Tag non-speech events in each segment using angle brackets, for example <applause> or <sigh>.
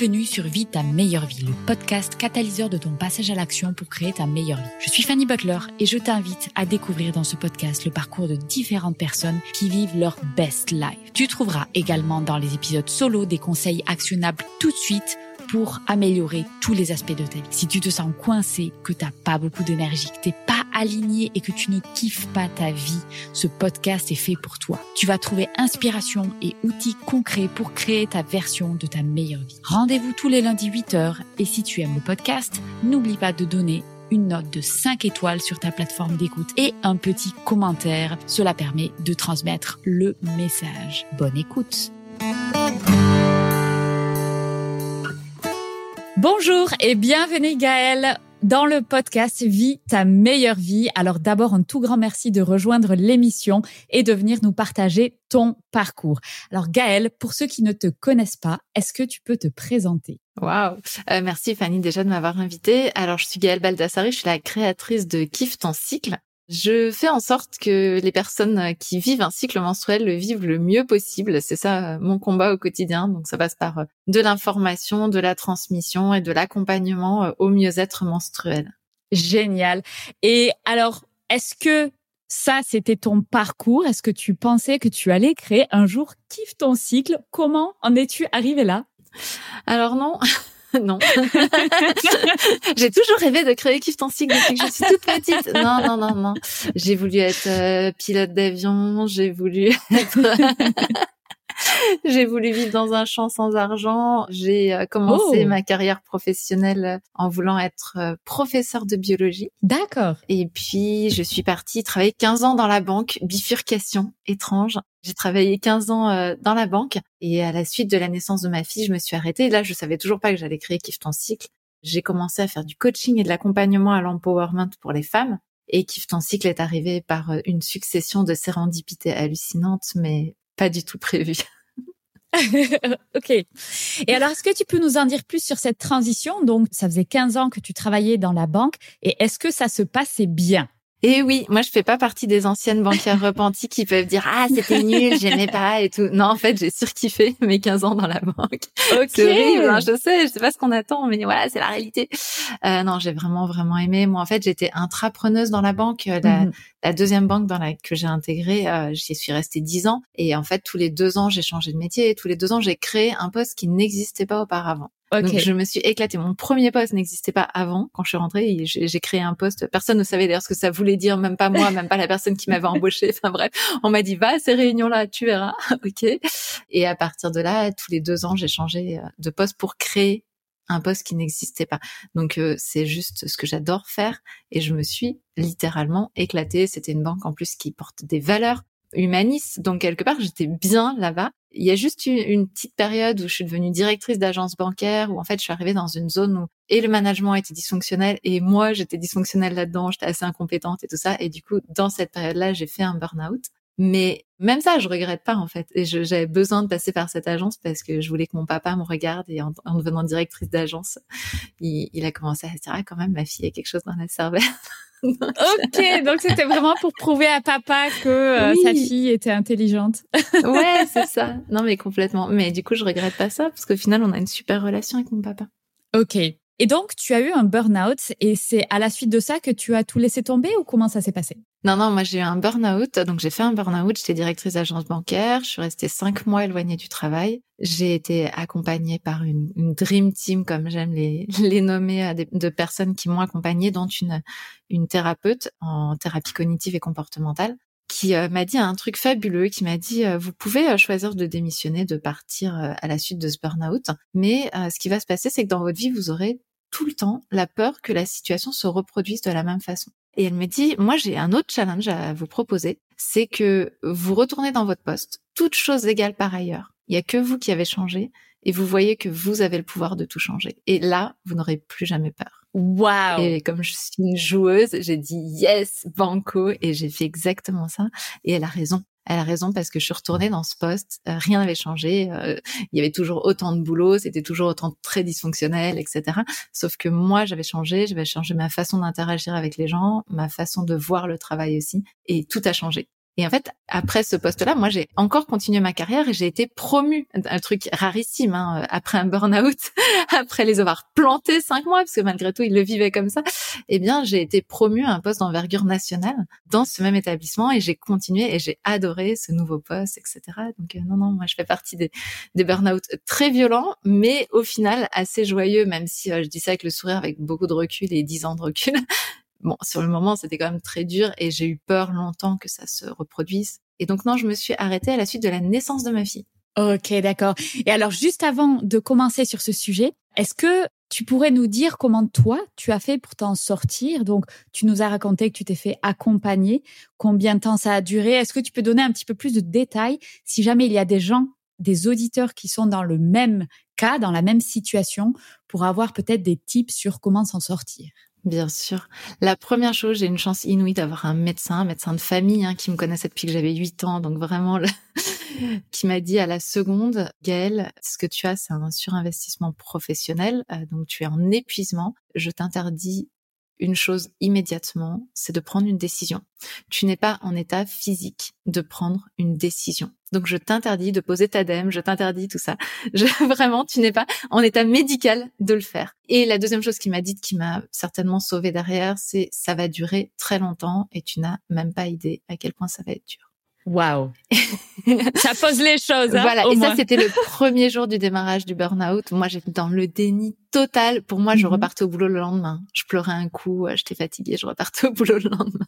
Bienvenue sur Vie ta meilleure vie, le podcast catalyseur de ton passage à l'action pour créer ta meilleure vie. Je suis Fanny Butler et je t'invite à découvrir dans ce podcast le parcours de différentes personnes qui vivent leur best life. Tu trouveras également dans les épisodes solo des conseils actionnables tout de suite pour améliorer tous les aspects de ta vie. Si tu te sens coincé, que t'as pas beaucoup d'énergie, que t'es pas aligné et que tu ne kiffes pas ta vie, ce podcast est fait pour toi. Tu vas trouver inspiration et outils concrets pour créer ta version de ta meilleure vie. Rendez-vous tous les lundis 8h et si tu aimes le podcast, n'oublie pas de donner une note de 5 étoiles sur ta plateforme d'écoute et un petit commentaire. Cela permet de transmettre le message. Bonne écoute. Bonjour et bienvenue Gaëlle dans le podcast Vie ta meilleure vie. Alors d'abord, un tout grand merci de rejoindre l'émission et de venir nous partager ton parcours. Alors Gaëlle, pour ceux qui ne te connaissent pas, est-ce que tu peux te présenter? Waouh euh, Merci Fanny déjà de m'avoir invitée. Alors je suis Gaëlle Baldassari, je suis la créatrice de Kiff ton cycle. Je fais en sorte que les personnes qui vivent un cycle menstruel le vivent le mieux possible. C'est ça mon combat au quotidien. Donc ça passe par euh, de l'information, de la transmission et de l'accompagnement euh, au mieux-être menstruel. Génial. Et alors, est-ce que ça, c'était ton parcours? Est-ce que tu pensais que tu allais créer un jour Kiffe ton cycle? Comment en es-tu arrivé là? Alors non. <laughs> <laughs> non. <laughs> j'ai toujours rêvé de créer Kiff cycle depuis que je suis toute petite. Non, non, non, non. J'ai voulu être euh, pilote d'avion, j'ai voulu être <laughs> j'ai voulu vivre dans un champ sans argent. J'ai euh, commencé oh. ma carrière professionnelle euh, en voulant être euh, professeur de biologie. D'accord. Et puis, je suis partie travailler 15 ans dans la banque. Bifurcation étrange. J'ai travaillé 15 ans dans la banque et à la suite de la naissance de ma fille, je me suis arrêtée. là, je savais toujours pas que j'allais créer Kiff ton cycle. J'ai commencé à faire du coaching et de l'accompagnement à l'empowerment pour les femmes. Et Kiff ton cycle est arrivé par une succession de sérendipités hallucinantes, mais pas du tout prévu. <laughs> <laughs> ok. Et alors, est-ce que tu peux nous en dire plus sur cette transition? Donc, ça faisait 15 ans que tu travaillais dans la banque. Et est-ce que ça se passait bien? Et oui, moi je fais pas partie des anciennes banquières repenties qui peuvent dire ah c'était nul, j'aimais pas et tout. Non, en fait, j'ai surkiffé mes 15 ans dans la banque. C'est horrible, hein, je sais, je sais pas ce qu'on attend, mais voilà, c'est la réalité. Euh, non, j'ai vraiment vraiment aimé. Moi, en fait, j'étais intrapreneuse dans la banque. Euh, la, mhm. la deuxième banque dans la que j'ai intégrée, euh, j'y suis restée 10 ans. Et en fait, tous les deux ans, j'ai changé de métier. Et tous les deux ans, j'ai créé un poste qui n'existait pas auparavant. Donc je me suis éclatée. Mon premier poste n'existait pas avant. Quand je suis rentrée, j'ai créé un poste. Personne ne savait d'ailleurs ce que ça voulait dire, même pas moi, même pas la personne qui m'avait embauchée. <laughs> Enfin bref, on m'a dit va à ces réunions-là, tu verras. <laughs> ok. Et à partir de là, tous les deux ans, j'ai changé euh, de poste pour créer un poste qui n'existait pas. Donc euh, c'est juste ce que j'adore faire et je me suis littéralement éclatée. C'était une banque en plus qui porte des valeurs humanistes. Donc quelque part, j'étais bien là-bas. Il y a juste eu une petite période où je suis devenue directrice d'agence bancaire, où en fait je suis arrivée dans une zone où et le management était dysfonctionnel et moi j'étais dysfonctionnelle là-dedans, j'étais assez incompétente et tout ça. Et du coup, dans cette période-là, j'ai fait un burn-out. Mais même ça, je regrette pas en fait. Et j'avais besoin de passer par cette agence parce que je voulais que mon papa me regarde et en, devenant directrice d'agence, il, il, a commencé à se dire ah quand même ma fille a quelque chose dans la cervelle. <laughs> ok, donc c'était vraiment pour prouver à papa que euh, sa fille était intelligente. ouais, <laughs> c'est ça. Non, mais complètement. Mais du coup, je regrette pas ça parce qu'au final, on a une super relation avec mon papa. Ok. Et donc, tu as eu un burn-out et c'est à la suite de ça que tu as tout laissé tomber ou comment ça s'est passé? Non, non, moi j'ai eu un burn-out. Donc j'ai fait un burn-out, j'étais directrice d'agence bancaire, je suis restée cinq mois éloignée du travail. J'ai été accompagnée par une, dream team, comme j'aime les, <laughs> les nommer, de personnes qui m'ont accompagnée, dont une, une thérapeute en thérapie cognitive et comportementale qui euh, m'a dit un truc fabuleux, qui m'a dit euh, vous pouvez euh, choisir de démissionner, de partir à la suite de ce burn-out, mais ce qui va se passer, c'est que dans votre vie, vous aurez tout le temps la peur que la situation se reproduise de la même façon. Et elle me dit, moi j'ai un autre challenge à vous proposer, c'est que vous retournez dans votre poste, toutes choses égales par ailleurs. Il y a que vous qui avez changé et vous voyez que vous avez le pouvoir de tout changer. Et là, vous n'aurez plus jamais peur. Wow. Et comme je suis une joueuse, j'ai dit yes, banco, et j'ai fait exactement ça. Et elle a raison elle a raison parce que je suis retournée dans ce poste, euh, rien n'avait changé, euh, il y avait toujours autant de boulot, c'était toujours autant très dysfonctionnel, etc. Sauf que moi, j'avais changé, j'avais changé ma façon d'interagir avec les gens, ma façon de voir le travail aussi, et tout a changé. Et en fait, après ce poste-là, moi, j'ai encore continué ma carrière et j'ai été promue. Un truc rarissime, hein, après un burn-out, <laughs> après les avoir plantés cinq mois, parce que malgré tout, ils le vivaient comme ça. Eh bien, j'ai été promue à un poste d'envergure nationale dans ce même établissement et j'ai continué et j'ai adoré ce nouveau poste, etc. Donc, euh, non, non, moi, je fais partie des, des burn-out très violents, mais au final, assez joyeux, même si euh, je dis ça avec le sourire, avec beaucoup de recul et dix ans de recul. Bon, sur le moment, c'était quand même très dur et j'ai eu peur longtemps que ça se reproduise. Et donc non, je me suis arrêtée à la suite de la naissance de ma fille. Ok, d'accord. Et alors, juste avant de commencer sur ce sujet, est-ce que tu pourrais nous dire comment toi, tu as fait pour t'en sortir? Donc, tu nous as raconté que tu t'es fait accompagner. Combien de temps ça a duré? Est-ce que tu peux donner un petit peu plus de détails si jamais il y a des gens, des auditeurs qui sont dans le même cas, dans la même situation, pour avoir peut-être des tips sur comment s'en sortir? Bien sûr. La première chose, j'ai une chance inouïe d'avoir un médecin, un médecin de famille, hein, qui me connaissait depuis que j'avais 8 ans, donc vraiment, <laughs> qui m'a dit à la seconde, Gaëlle, ce que tu as, c'est un surinvestissement professionnel, euh, donc tu es en épuisement. Je t'interdis une chose immédiatement, c'est de prendre une décision. Tu n'es pas en état physique de prendre une décision. Donc je t'interdis de poser ta dème, je t'interdis tout ça. <laughs> Je, vraiment, tu n'es pas en état médical de le faire. Et la deuxième chose qui m'a dit, qui m'a certainement sauvé derrière, c'est ça va durer très longtemps et tu n'as même pas idée à quel point ça va être dur. Waouh <laughs> Ça pose les choses. Hein, voilà. Et ça, c'était le premier jour du démarrage du burn-out. Moi, j'étais dans le déni total. Pour moi, je mhm. repartais au boulot le lendemain. Je pleurais un coup, euh, j'étais fatiguée, je repartais au boulot le lendemain.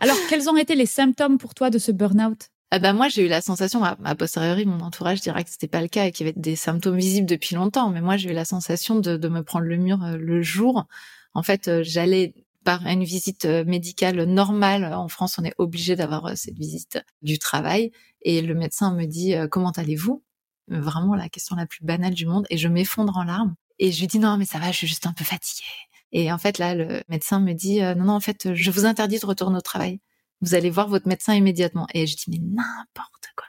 Alors, quels ont été les symptômes pour toi de ce burn-out? Ah ben moi j'ai eu la sensation à, posteriori mon entourage dirait que c'était pas le cas et qu'il y avait des symptômes visibles depuis longtemps mais moi j'ai eu la sensation de, de me prendre le mur euh, le jour en fait euh, j'allais par une visite euh, médicale normale. En France, on est obligé d'avoir cette visite du travail. Et le médecin me dit comment allez-vous? Vraiment la question la plus banale du monde. Et je m'effondre en larmes. Et je lui dis non mais ça va, je suis juste un peu fatiguée. Et en fait là, le médecin me dit non non en fait je vous interdis de retourner au travail. Vous allez voir votre médecin immédiatement. Et je dis mais n'importe quoi.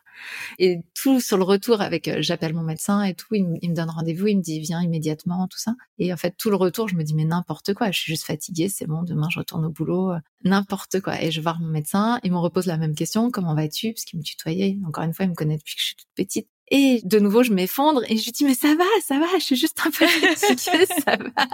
Et tout sur le retour avec, euh, j'appelle mon médecin et tout, il, me donne rendez-vous, il me dit viens immédiatement, tout ça. Et en fait, tout le retour, je me dis mais n'importe quoi, je suis juste fatiguée, c'est bon, demain je retourne au boulot, euh, n'importe quoi. Et je vois mon médecin, il me repose la même question, comment vas-tu? Parce qu'il me tutoyait. Encore une fois, il me connaît depuis que je suis toute petite. Et de nouveau, je m'effondre et je lui dis mais ça va, ça va, je suis juste un peu <laughs> fatiguée, ça va.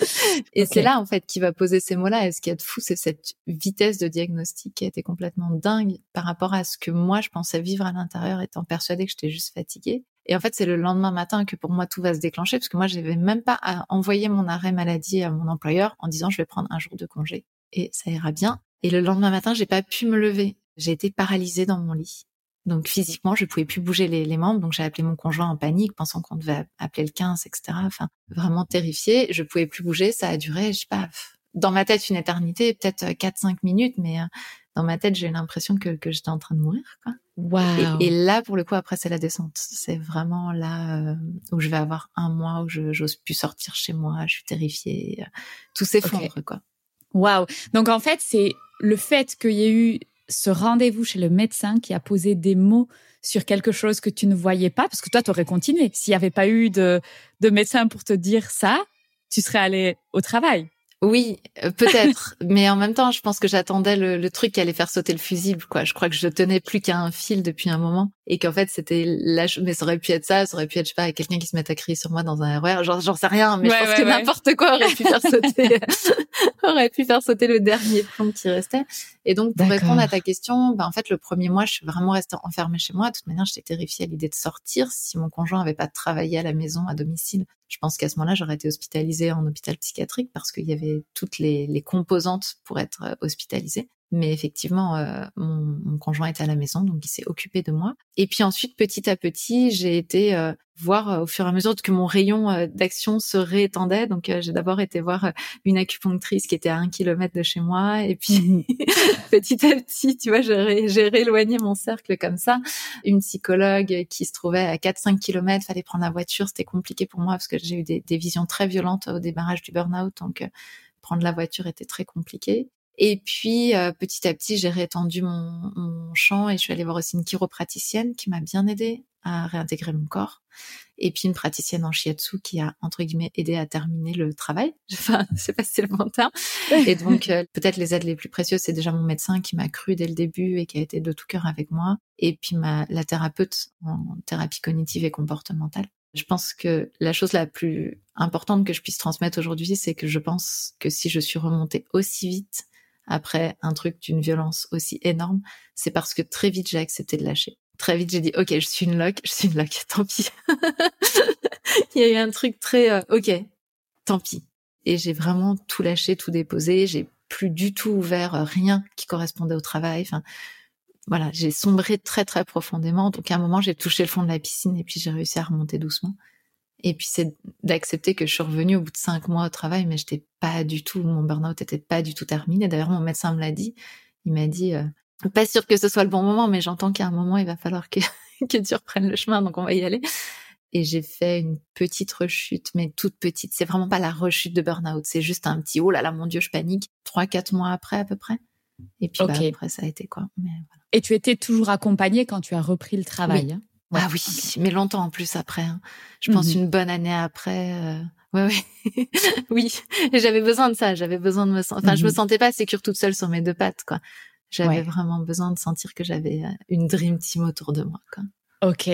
<laughs> et c'est là, en fait, qui va poser ces mots-là. Et ce qui est de fou, c'est cette vitesse de diagnostic qui a été complètement dingue par rapport à ce que moi, je pensais vivre à l'intérieur, étant persuadée que j'étais juste fatiguée. Et en fait, c'est le lendemain matin que pour moi, tout va se déclencher, parce que moi, j'avais même pas à envoyer mon arrêt maladie à mon employeur en disant, je vais prendre un jour de congé et ça ira bien. Et le lendemain matin, j'ai pas pu me lever. J'ai été paralysée dans mon lit. Donc physiquement, je pouvais plus bouger les, membres. Donc j'ai appelé mon conjoint en panique, pensant qu'on devait appeler le 15, etc. Enfin, vraiment terrifiée. Je pouvais plus bouger. Ça a duré, je sais pas, dans ma tête une éternité, peut-être 4-5 minutes, mais euh, dans ma tête, j'ai eu l'impression que, que j'étais en train de mourir. Quoi. Wow. Et, là, pour le coup, après, c'est la descente. C'est vraiment là euh, où je vais avoir un mois où je j'ose plus sortir chez moi. Je suis terrifiée. Tout s'effondre, okay. quoi. Waouh. Donc en fait, c'est le fait qu'il y ait eu ce rendez-vous chez le médecin qui a posé des mots sur quelque chose que tu ne voyais pas, parce que toi, tu aurais continué. S'il n'y avait pas eu de, de médecin pour te dire ça, tu serais allé au travail. Oui, euh, peut-être, <laughs> mais en même temps, je pense que j'attendais le, le, truc qui allait faire sauter le fusible, quoi. Je crois que je tenais plus qu'à un fil depuis un moment, et qu'en fait, c'était là, mais ça aurait pu être ça, ça aurait pu être, je sais pas, quelqu'un qui se met à crier sur moi dans un RER, genre, j'en sais rien, mais je pense que n'importe quoi aurait pu faire sauter, <laughs> aurait pu faire sauter le dernier plomb qui restait. Et donc, pour répondre à ta question, ben, en fait, le premier mois, je suis vraiment restée enfermée chez moi. De toute manière, j'étais terrifiée à l'idée de sortir. Si mon conjoint avait pas travaillé à la maison, à domicile, je pense qu'à ce moment-là, j'aurais été hospitalisée en hôpital psychiatrique parce qu'il y avait toutes les, les composantes pour être euh, hospitalisée. Mais effectivement, euh, mon, mon, conjoint était à la maison, donc il s'est occupé de moi. Et puis ensuite, petit à petit, j'ai été euh, voir euh, au fur et à mesure que mon rayon euh, d'action se réétendait. Donc j'ai d'abord été voir une acupunctrice qui était à un kilomètre de chez moi. Et puis <laughs> <laughs> petit à petit, tu vois, j'ai, j'ai rééloigné mon cercle comme ça. Une psychologue qui se trouvait à 4-5 kilomètres, fallait prendre la voiture. C'était compliqué pour moi parce que j'ai eu des, des visions très violentes au démarrage du burn-out. Donc prendre la voiture était très compliqué. Et puis, euh, petit à petit, j'ai rétendu mon, mon, champ et je suis allée voir aussi une chiropraticienne qui m'a bien aidée à réintégrer mon corps. Et puis une praticienne en shiatsu qui a, entre guillemets, aidé à terminer le travail. <laughs> Enfin, sais pas si c'est le. Et donc, euh, peut-être les aides les plus précieuses, c'est déjà mon médecin qui m'a cru dès le début et qui a été de tout cœur avec moi. Et puis ma, la thérapeute en thérapie cognitive et comportementale. Je pense que la chose la plus importante que je puisse transmettre aujourd'hui, c'est que je pense que si je suis remontée aussi vite après un truc d'une violence aussi énorme, c'est parce que très vite j'ai accepté de lâcher très vite, j'ai dit, OK, je suis une loc, je suis une loc, <laughs> tant pis. Il y a eu un truc très, euh, OK, tant pis. Et j'ai vraiment tout lâché, tout déposé. J'ai plus du tout ouvert euh, rien qui correspondait au travail. Enfin, voilà, j'ai sombré très, très profondément. Donc, à un moment, j'ai touché le fond de la piscine et puis j'ai réussi à remonter doucement. Et puis, c'est d'accepter que je suis revenue au bout de cinq mois au travail, mais j'étais pas du tout, mon burn-out était pas du tout terminé. D'ailleurs, mon médecin me l'a dit. Il m'a dit, euh, pas sûr que ce soit le bon moment, mais j'entends qu'à un moment, il va falloir que, <laughs> que tu reprennes le chemin, donc on va y aller. Et j'ai fait une petite rechute, mais toute petite. C'est vraiment pas la rechute de burn-out, c'est juste un petit oh là là, mon dieu, je panique. Trois, quatre mois après à peu près. Et puis bah, après, ça a été quoi. Mais voilà. Et tu étais toujours accompagnée quand tu as repris le travail. Oui. Hein? Ah oui, mais longtemps en plus après. Hein. Je pense mhm. une bonne année après. Euh... Ouais, ouais. <laughs> oui, j'avais besoin de ça. J'avais besoin de me. Enfin, je me mhm. sentais pas sécure toute seule sur mes deux pattes, quoi. J'avais vraiment besoin de sentir que j'avais euh, une dream team autour de moi. Quoi. Ok,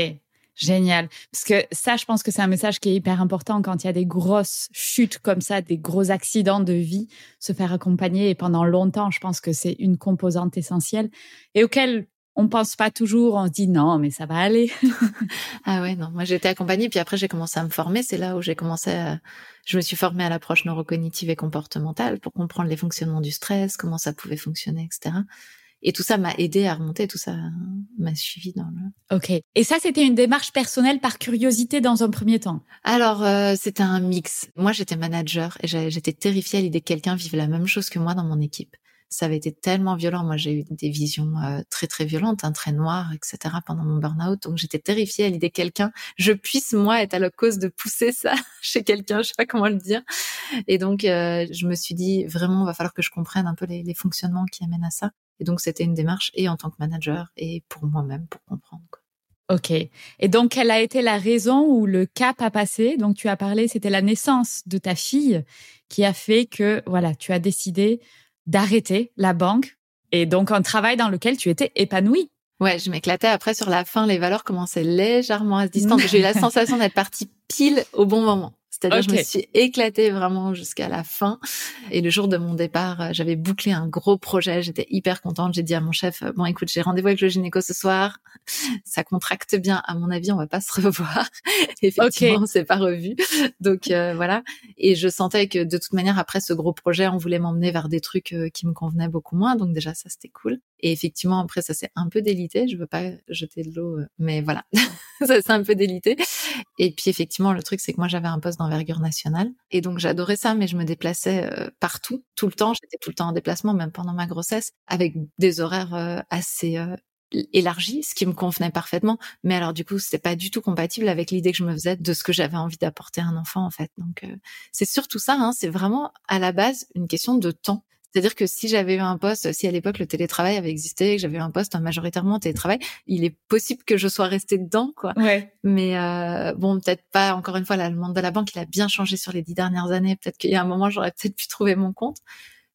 génial. Parce que ça, je pense que c'est un message qui est hyper important quand il y a des grosses chutes comme ça, des gros accidents de vie, se faire accompagner. Et pendant longtemps, je pense que c'est une composante essentielle et auquel on pense pas toujours, on se dit non, mais ça va aller. <laughs> ah ouais, non. Moi, j'ai été accompagnée, puis après, j'ai commencé à me former. C'est là où j'ai commencé à, je me suis formée à l'approche neurocognitive et comportementale pour comprendre les fonctionnements du stress, comment ça pouvait fonctionner, etc. Et tout ça m'a aidé à remonter, tout ça m'a suivi dans le. Ok. Et ça, c'était une démarche personnelle par curiosité dans un premier temps? Alors, euh, c'était un mix. Moi, j'étais manager et j'étais terrifiée à l'idée que quelqu'un vive la même chose que moi dans mon équipe ça avait été tellement violent. Moi, j'ai eu des visions euh, très très violentes, hein, très noires, etc. pendant mon burn-out. Donc, j'étais terrifiée à l'idée que quelqu'un, je puisse moi être à la cause de pousser ça <laughs> chez quelqu'un. Je sais pas comment le dire. Et donc, euh, je me suis dit vraiment, va falloir que je comprenne un peu les, les fonctionnements qui amènent à ça. Et donc, c'était une démarche et en tant que manager et pour moi-même pour comprendre. Quoi. Ok. Et donc, quelle a été la raison ou le cap à passer Donc, tu as parlé, c'était la naissance de ta fille qui a fait que, voilà, tu as décidé d'arrêter la banque et donc un travail dans lequel tu étais épanouie. Ouais, je m'éclatais. Après, sur la fin, les valeurs commençaient légèrement à se distendre. J'ai eu la <laughs> sensation d'être partie pile au bon moment. C'est-à-dire je me suis éclatée vraiment jusqu'à la fin. Et le jour de mon départ, euh, j'avais bouclé un gros projet. J'étais hyper contente. J'ai dit à mon chef, euh, bon, écoute, j'ai rendez-vous avec le gynéco ce soir. Ça contracte bien. À mon avis, on va pas se <laughs> revoir. Effectivement, on s'est pas revu. Donc euh, voilà. Et je sentais que de toute manière, après ce gros projet, on voulait m'emmener vers des trucs qui me convenaient beaucoup moins. Donc déjà, ça c'était cool. Et effectivement, après, ça s'est un peu délité. Je veux pas jeter de l'eau, mais voilà, <laughs> ça s'est un peu délité. Et puis effectivement, le truc, c'est que moi, j'avais un poste d'envergure nationale. Et donc, j'adorais ça, mais je me déplaçais euh, partout, tout le temps. J'étais tout le temps en déplacement, même pendant ma grossesse, avec des horaires euh, assez euh, élargis, ce qui me convenait parfaitement. Mais alors, du coup, c'était pas du tout compatible avec l'idée que je me faisais de ce que j'avais envie d'apporter à un enfant, en fait. Donc, c'est surtout ça, hein, c'est vraiment à la base une question de temps. C'est-à-dire que si j'avais eu un poste, si à l'époque le télétravail avait existé, que j'avais eu un poste majoritairement télétravail, il est possible que je sois restée dedans, quoi. Ouais. Mais euh, bon, peut-être pas. Encore une fois, la demande de la banque, il a bien changé sur les dix dernières années. Peut-être qu'il y a un moment, j'aurais peut-être pu trouver mon compte.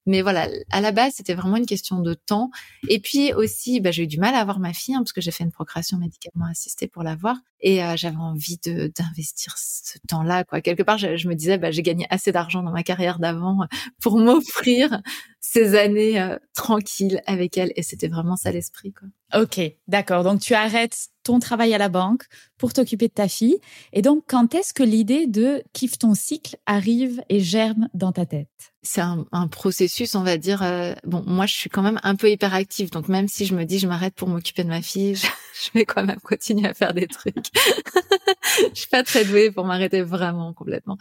Mais voilà, à la base, c'était vraiment une question de temps. Et puis aussi, bah, j'ai eu du mal à avoir ma fille, hein, parce que j'ai fait une procréation médicalement assistée pour l'avoir. Et euh, j'avais envie de d'investir ce temps-là. quoi. Quelque part, je, me disais, bah, j'ai gagné assez d'argent dans ma carrière d'avant pour m'offrir ces années euh, tranquilles avec elle. Et c'était vraiment ça l'esprit. Ok, d'accord. Donc tu arrêtes ton travail à la banque pour t'occuper de ta fille. Et donc, quand est-ce que l'idée de kiffe ton cycle arrive et germe dans ta tête? C'est un, un, processus, on va dire. Euh, bon, moi, je suis quand même un peu hyperactive, donc même si je me dis je m'arrête pour m'occuper de ma fille, je, <laughs> je, vais quand même continuer à faire des trucs. <laughs> je suis pas très douée pour m'arrêter vraiment complètement.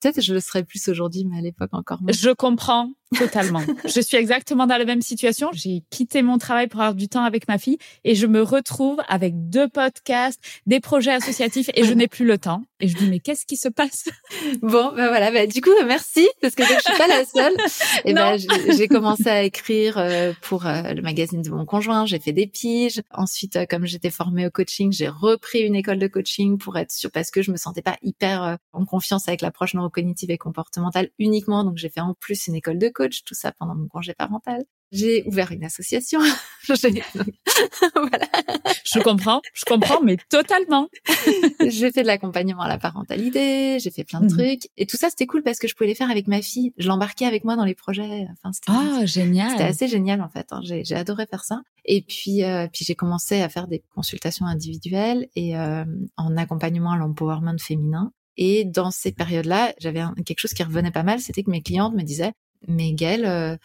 Peut-être je le serais plus aujourd'hui, mais à l'époque encore moins. Je comprends totalement. je suis exactement dans la même situation. J'ai quitté mon travail pour avoir du temps avec ma fille et je me retrouve avec deux podcasts, des projets associatifs et je n'ai plus le temps. Et je dis, mais qu'est-ce qui se passe? Bon, ben voilà, ben, du coup, merci, parce que je suis pas la seule. <laughs> Et ben, j'ai commencé à écrire euh, pour euh, le magazine de mon conjoint, j'ai fait des piges. Ensuite, euh, comme j'étais formée au coaching, j'ai repris une école de coaching pour être sûre, parce que je me sentais pas hyper en confiance avec l'approche neurocognitive et comportementale uniquement. Donc, j'ai fait en plus une école de coach, tout ça pendant mon congé parental. J'ai ouvert une association. <laughs> <laughs> voilà. Je comprends, je comprends, mais totalement. <laughs> j'ai fait de l'accompagnement à la parentalité, j'ai fait plein de mhm. trucs. Et tout ça, c'était cool parce que je pouvais les faire avec ma fille. Je l'embarquais avec moi dans les projets. Enfin, c'était oh, génial. C'était assez génial, en fait. Hein. J'ai, j'ai adoré faire ça. Et puis, euh, puis j'ai commencé à faire des consultations individuelles et euh, en accompagnement à l'empowerment féminin. Et dans ces périodes-là, j'avais quelque chose qui revenait pas mal, c'était que mes clientes me disaient, mais Gaëlle, euh,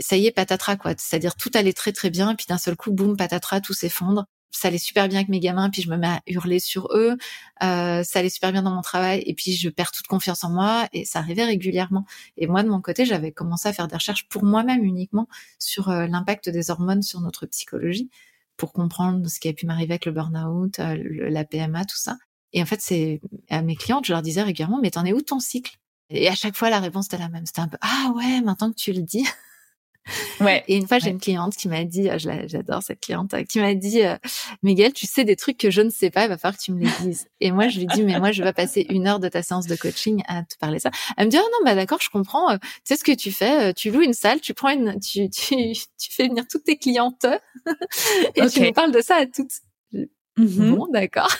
ça y est, patatras quoi. C'est-à-dire tout allait très très bien, puis d'un seul coup, boum, patatras, tout s'effondre. Ça allait super bien avec mes gamins, puis je me mets à hurler sur eux. Euh, ça allait super bien dans mon travail, et puis je perds toute confiance en moi, et ça arrivait régulièrement. Et moi, de mon côté, j'avais commencé à faire des recherches pour moi-même uniquement sur euh, l'impact des hormones sur notre psychologie, pour comprendre ce qui a pu m'arriver avec le burn-out, euh, la PMA, tout ça. Et en fait, c'est à mes clientes, je leur disais régulièrement, mais t'en es où ton cycle? Et à chaque fois, la réponse était la même. C'était un peu, ah ouais, maintenant que tu le dis. Ouais. Et une fois, j'ai une cliente qui m'a dit, j'adore cette cliente, qui m'a dit, euh, Miguel, tu sais des trucs que je ne sais pas, il va falloir que tu me les dises. Et moi, je lui dis, mais moi, je vais passer une heure de ta séance de coaching à te parler ça. Elle me dit, oh non, bah d'accord, je comprends. Euh, tu sais ce que tu fais euh, Tu loues une salle, tu prends une, tu, <laughs> tu, tu fais venir toutes tes clientes <laughs> et tu me parles de ça à toutes. Mm-hmm. Bon, d'accord.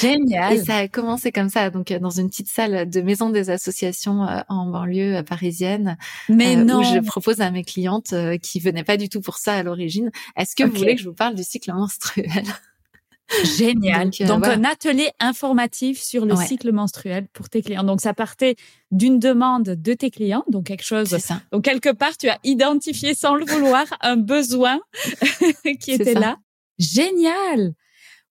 Génial. Et ça a commencé comme ça, donc euh, dans une petite salle de maison des associations euh, en banlieue euh, parisienne. Mais non. Où je propose à mes clientes qui venaient pas du tout pour ça à l'origine. Est-ce que vous voulez que je vous parle du cycle menstruel? Génial. Donc, un atelier informatif sur le cycle menstruel pour tes clients. Donc ça partait d'une demande de tes clients, donc quelque chose. Ça. Donc quelque part tu as identifié sans le vouloir un besoin <laughs> qui était là. Génial.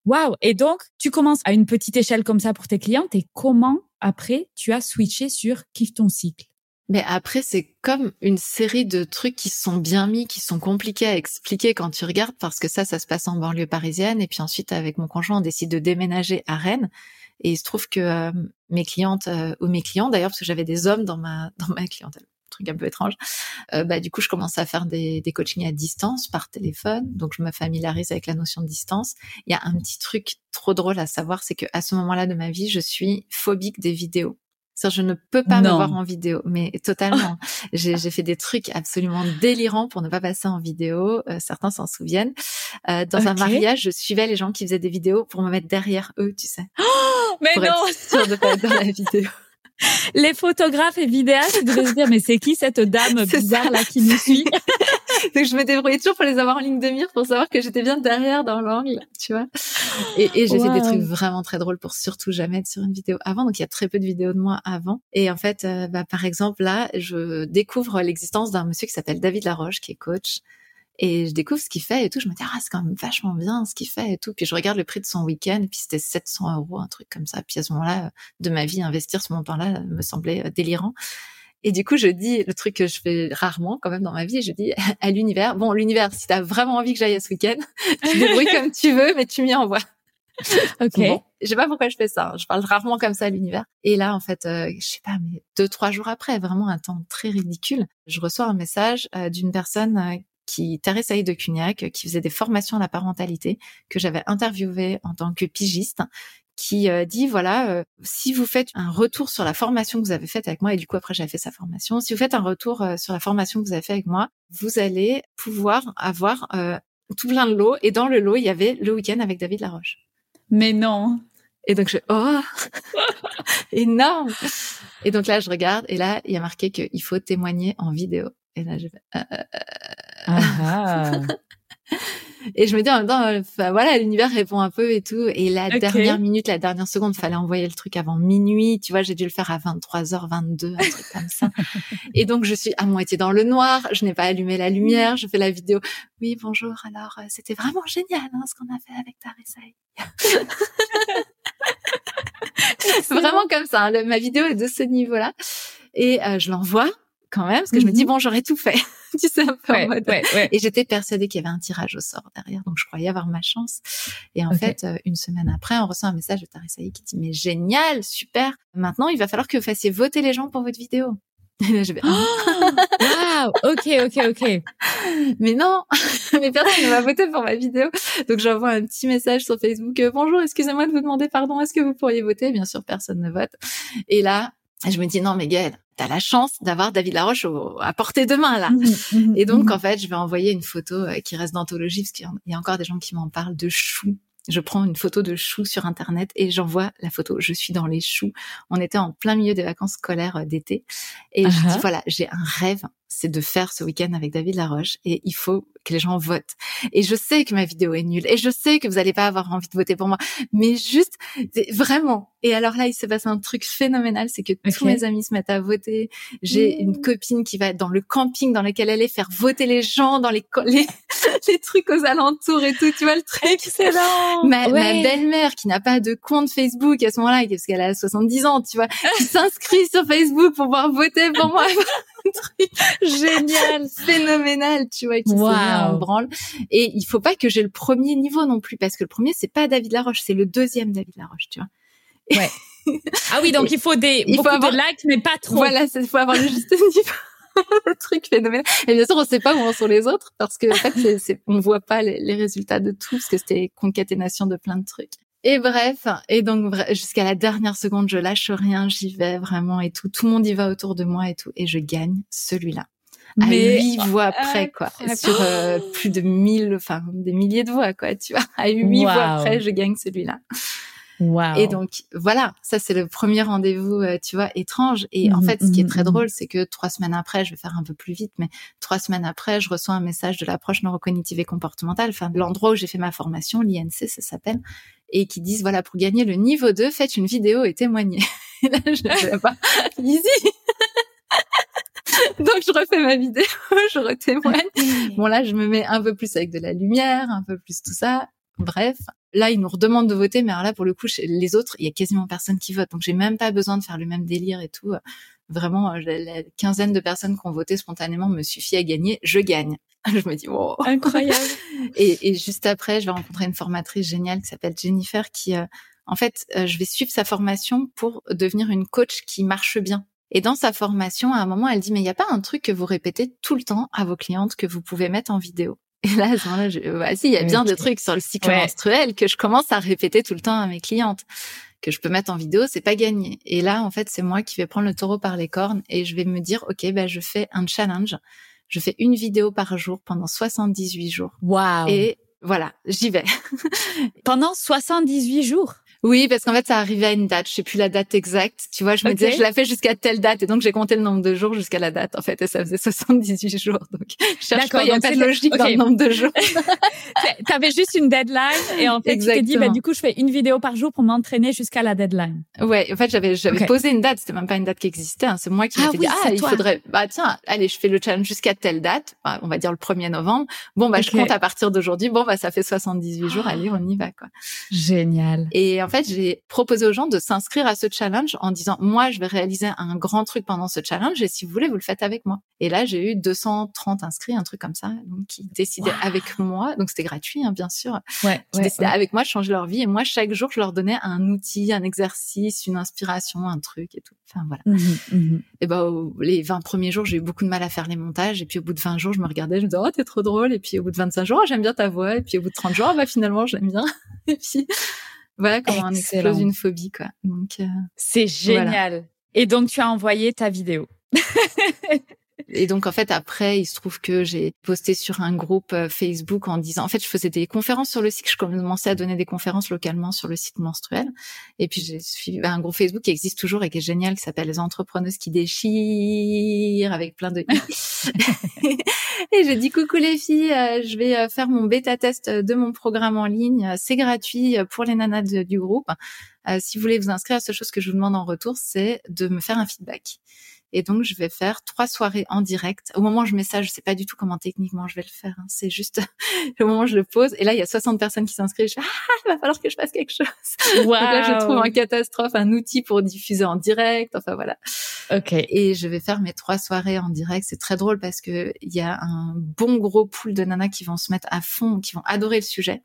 Waouh Et donc, tu commences à une petite échelle comme ça pour tes clientes et comment, après, tu as switché sur Kiffe ton cycle? Mais après, c'est comme une série de trucs qui sont bien mis, qui sont compliqués à expliquer quand tu regardes, parce que ça, ça se passe en banlieue parisienne. Et puis ensuite, avec mon conjoint, on décide de déménager à Rennes. Et il se trouve que euh, mes clientes, euh, ou mes clients d'ailleurs, parce que j'avais des hommes dans ma, <laughs> dans ma clientèle, truc un peu étrange. Euh, bah, du coup, je commence à faire des, des coachings à distance par téléphone. Donc, je me familiarise avec la notion de distance. Il y a un petit truc trop drôle à savoir, c'est que à ce moment-là de ma vie, je suis phobique des vidéos. je ne peux pas me voir en vidéo, mais totalement. <laughs> j'ai fait des trucs absolument délirants pour ne pas passer en vidéo. Euh, certains s'en souviennent. Euh, dans un mariage, je suivais les gens qui faisaient des vidéos pour me mettre derrière eux, tu sais. Oh, <gasps> mais pour non être sûre de pas être dans la vidéo <laughs> les photographes et vidéastes devaient se dire mais c'est qui cette dame bizarre là qui nous suit? <laughs> Donc je me débrouillais toujours pour les avoir en ligne de mire pour savoir que j'étais bien derrière dans l'angle, tu vois. Et, et j'ai fait des trucs vraiment très drôles pour surtout jamais être sur une vidéo avant. Donc il y a très peu de vidéos de moi avant. Et en fait, euh, bah, par exemple là, je découvre l'existence d'un monsieur qui s'appelle David Laroche qui est coach et je découvre ce qu'il fait et tout. Je me dis, ah, c'est quand même vachement bien ce qu'il fait et tout. Puis je regarde le prix de son week-end, puis c'était 700 euros, un truc comme ça. Puis à ce moment-là, de ma vie, investir ce montant-là me semblait euh, délirant. Et du coup, je dis le truc que je fais rarement quand même dans ma vie, je dis <laughs> à l'univers, bon, l'univers, si t'as vraiment envie que j'aille à ce week-end, <laughs> tu débrouilles comme tu veux, mais tu m'y envoies. <laughs> ok. Bon, je sais pas pourquoi je fais ça. Hein. Je parle rarement comme ça à l'univers. Et là, en fait, euh, je sais pas, mais deux trois jours après, vraiment un temps très ridicule, je reçois un message euh, d'une personne euh, qui Thérèse de Cugnac, qui faisait des formations à la parentalité, que j'avais interviewé en tant que pigiste, qui euh, dit voilà euh, si vous faites un retour sur la formation que vous avez faite avec moi et du coup après j'ai fait sa formation si vous faites un retour euh, sur la formation que vous avez fait avec moi vous allez pouvoir avoir tout plein de lots et dans le lot il y avait le week-end avec David Laroche. Mais non. Et donc je oh <laughs> énorme. Et donc là je regarde et là il y a marqué qu'il faut témoigner en vidéo. Et là je fais ah, <laughs> et je me dis en même temps, enfin, voilà, l'univers répond un peu et tout. Et la dernière minute, la dernière seconde, fallait envoyer le truc avant minuit. Tu vois, j'ai dû le faire à 23h22, un truc comme ça. <laughs> et donc, je suis à moitié dans le noir. Je n'ai pas allumé la lumière. Je fais la vidéo. Oui, bonjour. Alors, euh, c'était vraiment génial, hein, ce qu'on a fait avec Tarissa. <laughs> vraiment comme ça. Hein. ma vidéo est de ce niveau-là. Et euh, je l'envoie quand même, parce que je me dis, bon, j'aurais tout fait. <laughs> tu sais, un peu en mode. Et j'étais persuadée qu'il y avait un tirage au sort derrière, donc je croyais avoir ma chance. Et en fait, euh, une semaine après, on reçoit un message de Tarisaï qui dit, mais génial, super. Maintenant, il va falloir que vous fassiez voter les gens pour votre vidéo. <laughs> Et là, je vais, oh, <laughs> ok, ok, ok. Mais non, mais personne ne va voter pour ma vidéo. Donc j'envoie un petit message sur Facebook. Euh, Bonjour, excusez-moi de vous demander pardon. Est-ce que vous pourriez voter? Bien sûr, personne ne vote. Et là, je me dis non, mais Gaëlle, t'as la chance d'avoir David Laroche à portée de main là. Mmh, mmh, et donc mmh. en fait, je vais envoyer une photo euh, qui reste d'anthologie parce qu'il y a encore des gens qui m'en parlent de chou je prends une photo de choux sur internet et j'envoie la photo. Je suis dans les choux. On était en plein milieu des vacances scolaires euh, d'été et je dis uh-huh. voilà, j'ai un rêve, c'est de faire ce week-end avec David Laroche et il faut que les gens votent. Et je sais que ma vidéo est nulle et je sais que vous n'allez pas avoir envie de voter pour moi, mais juste vraiment. Et alors là, il se passe un truc phénoménal, c'est que tous mes amis se mettent à voter. J'ai une copine qui va être dans le camping dans lequel elle est faire voter les gens dans les les, <laughs> les trucs aux alentours et tout, tu vois le truc. Excellent. Ma, ma belle-mère qui n'a pas de compte Facebook à ce moment-là, parce qu'elle a 70 ans, tu vois, qui <laughs> s'inscrit sur Facebook pour pouvoir voter pour moi. truc <laughs> génial, phénoménal, tu vois, qui wow. en branle. Et il faut pas que j'ai le premier niveau non plus, parce que le premier, c'est pas David Laroche, c'est le deuxième David Laroche, tu vois. Ouais. ah oui, donc il faut des, il beaucoup faut avoir, de likes, mais pas trop. Voilà, il faut avoir le juste niveau. <laughs> le truc phénoménal. Et bien sûr, on sait pas où en sont les autres parce que en fait, c'est, on voit pas les, les, résultats de tout parce que c'était concaténation de plein de trucs. Et bref, et donc jusqu'à la dernière seconde, je lâche rien, j'y vais vraiment et tout. Tout le monde y va autour de moi et tout, et je gagne celui-là. À huit voix près, quoi. Sur euh, plus de mille, enfin des milliers de voix, quoi. Tu vois, à huit voix près, je gagne celui-là. Wow. Et donc voilà, ça c'est le premier rendez-vous, euh, tu vois, étrange. Et en mmh fait, ce qui est mmh très drôle, c'est que trois semaines après, je vais faire un peu plus vite, mais trois semaines après, je reçois un message de l'approche neurocognitive et comportementale, enfin l'endroit où j'ai fait ma formation, l'INC, ça s'appelle, et qui disent voilà pour gagner le niveau 2, faites une vidéo et témoignez. <laughs> Et là, je ne sais pas, <laughs> easy. <laughs> Donc je refais ma vidéo, je retémoigne. Bon là, je me mets un peu plus avec de la lumière, un peu plus tout ça. Bref, là, ils nous redemandent de voter, mais alors là, pour le coup, les autres, il y a quasiment personne qui vote. Donc, j'ai même pas besoin de faire le même délire et tout. Vraiment, la quinzaine de personnes qui ont voté spontanément me suffit à gagner. Je gagne. <laughs> Je me dis, wow. Incroyable. <laughs> et, et, juste après, je vais rencontrer une formatrice géniale qui s'appelle Jennifer qui, euh, en fait, euh, je vais suivre sa formation pour devenir une coach qui marche bien. Et dans sa formation, à un moment, elle dit, mais il n'y a pas un truc que vous répétez tout le temps à vos clientes que vous pouvez mettre en vidéo? Et là, à ce moment-là, je, bah, si, il y a bien des trucs sur le cycle menstruel que je commence à répéter tout le temps à mes clientes, que je peux mettre en vidéo, c'est pas gagné. Et là, en fait, c'est moi qui vais prendre le taureau par les cornes et je vais me dire, OK, ben, je fais un challenge. Je fais une vidéo par jour pendant 78 jours. Waouh. Et voilà, j'y vais. pendant 78 jours? Oui, parce qu'en fait, ça arrivait à une date. Je sais plus la date exacte. Tu vois, je me disais, je la fais jusqu'à telle date. Et donc, j'ai compté le nombre de jours jusqu'à la date, en fait. Et ça faisait 78 jours. Donc, je cherche pas, il a pas de logique dans le nombre de jours. <laughs> T'avais juste une deadline. Et en fait, tu t'es dit, bah, du coup, je fais une vidéo par jour pour m'entraîner jusqu'à la deadline. Ouais. En fait, j'avais, j'avais posé une date. C'était même pas une date qui existait. Hein. C'est moi qui ah, dit, ah, il faudrait, bah, tiens, allez, je fais le challenge jusqu'à telle date. Bah, on va dire le 1er novembre. Bon, bah, je compte à partir d'aujourd'hui. Bon, bah, ça fait 78 jours. Allez, on y va, quoi. Génial. Et en fait, j'ai proposé aux gens de s'inscrire à ce challenge en disant moi je vais réaliser un grand truc pendant ce challenge et si vous voulez vous le faites avec moi. Et là j'ai eu 230 inscrits, un truc comme ça, donc qui décidaient avec moi, donc c'était gratuit hein, bien sûr, ouais, qui décidaient avec moi de changer leur vie et moi chaque jour je leur donnais un outil, un exercice, une inspiration, un truc et tout. Enfin voilà. Mmh mmh et ben les 20 premiers jours j'ai eu beaucoup de mal à faire les montages et puis au bout de 20 jours je me regardais, je me disais oh t'es trop drôle. Et puis au bout de 25 jours oh, j'aime bien ta voix. Et puis au bout de 30 jours oh, bah finalement j'aime bien. <laughs> Et puis voilà comment on explose une phobie, quoi. Donc, euh, c'est génial. Et donc, tu as envoyé ta vidéo. <laughs> Et donc en fait après, il se trouve que j'ai posté sur un groupe euh, Facebook en disant, en fait, je faisais des conférences sur le site, je commençais à donner des conférences localement sur le site menstruel. Et puis j'ai suivi bah, un groupe Facebook qui existe toujours et qui est génial, qui s'appelle les entrepreneuses qui déchirent avec plein de <laughs> et j'ai dit coucou les filles, euh, je vais euh, faire mon bêta test de mon programme en ligne, c'est gratuit pour les nanas du groupe. si vous voulez vous inscrire, la seule chose que je vous demande en retour, c'est de me faire un feedback. Et donc, je vais faire trois soirées en direct. Au moment où je mets ça, je sais pas du tout comment techniquement je vais le faire. Hein. C'est juste <laughs> au moment où je le pose. Et là, il y a 60 personnes qui s'inscrivent. Je fais, ah, il va falloir que je fasse quelque chose. <laughs> donc là, je trouve en catastrophe un outil pour diffuser en direct. Enfin, voilà. OK. Et je vais faire mes trois soirées en direct. C'est très drôle parce que il y a un bon gros pool de nanas qui vont se mettre à fond, qui vont adorer le sujet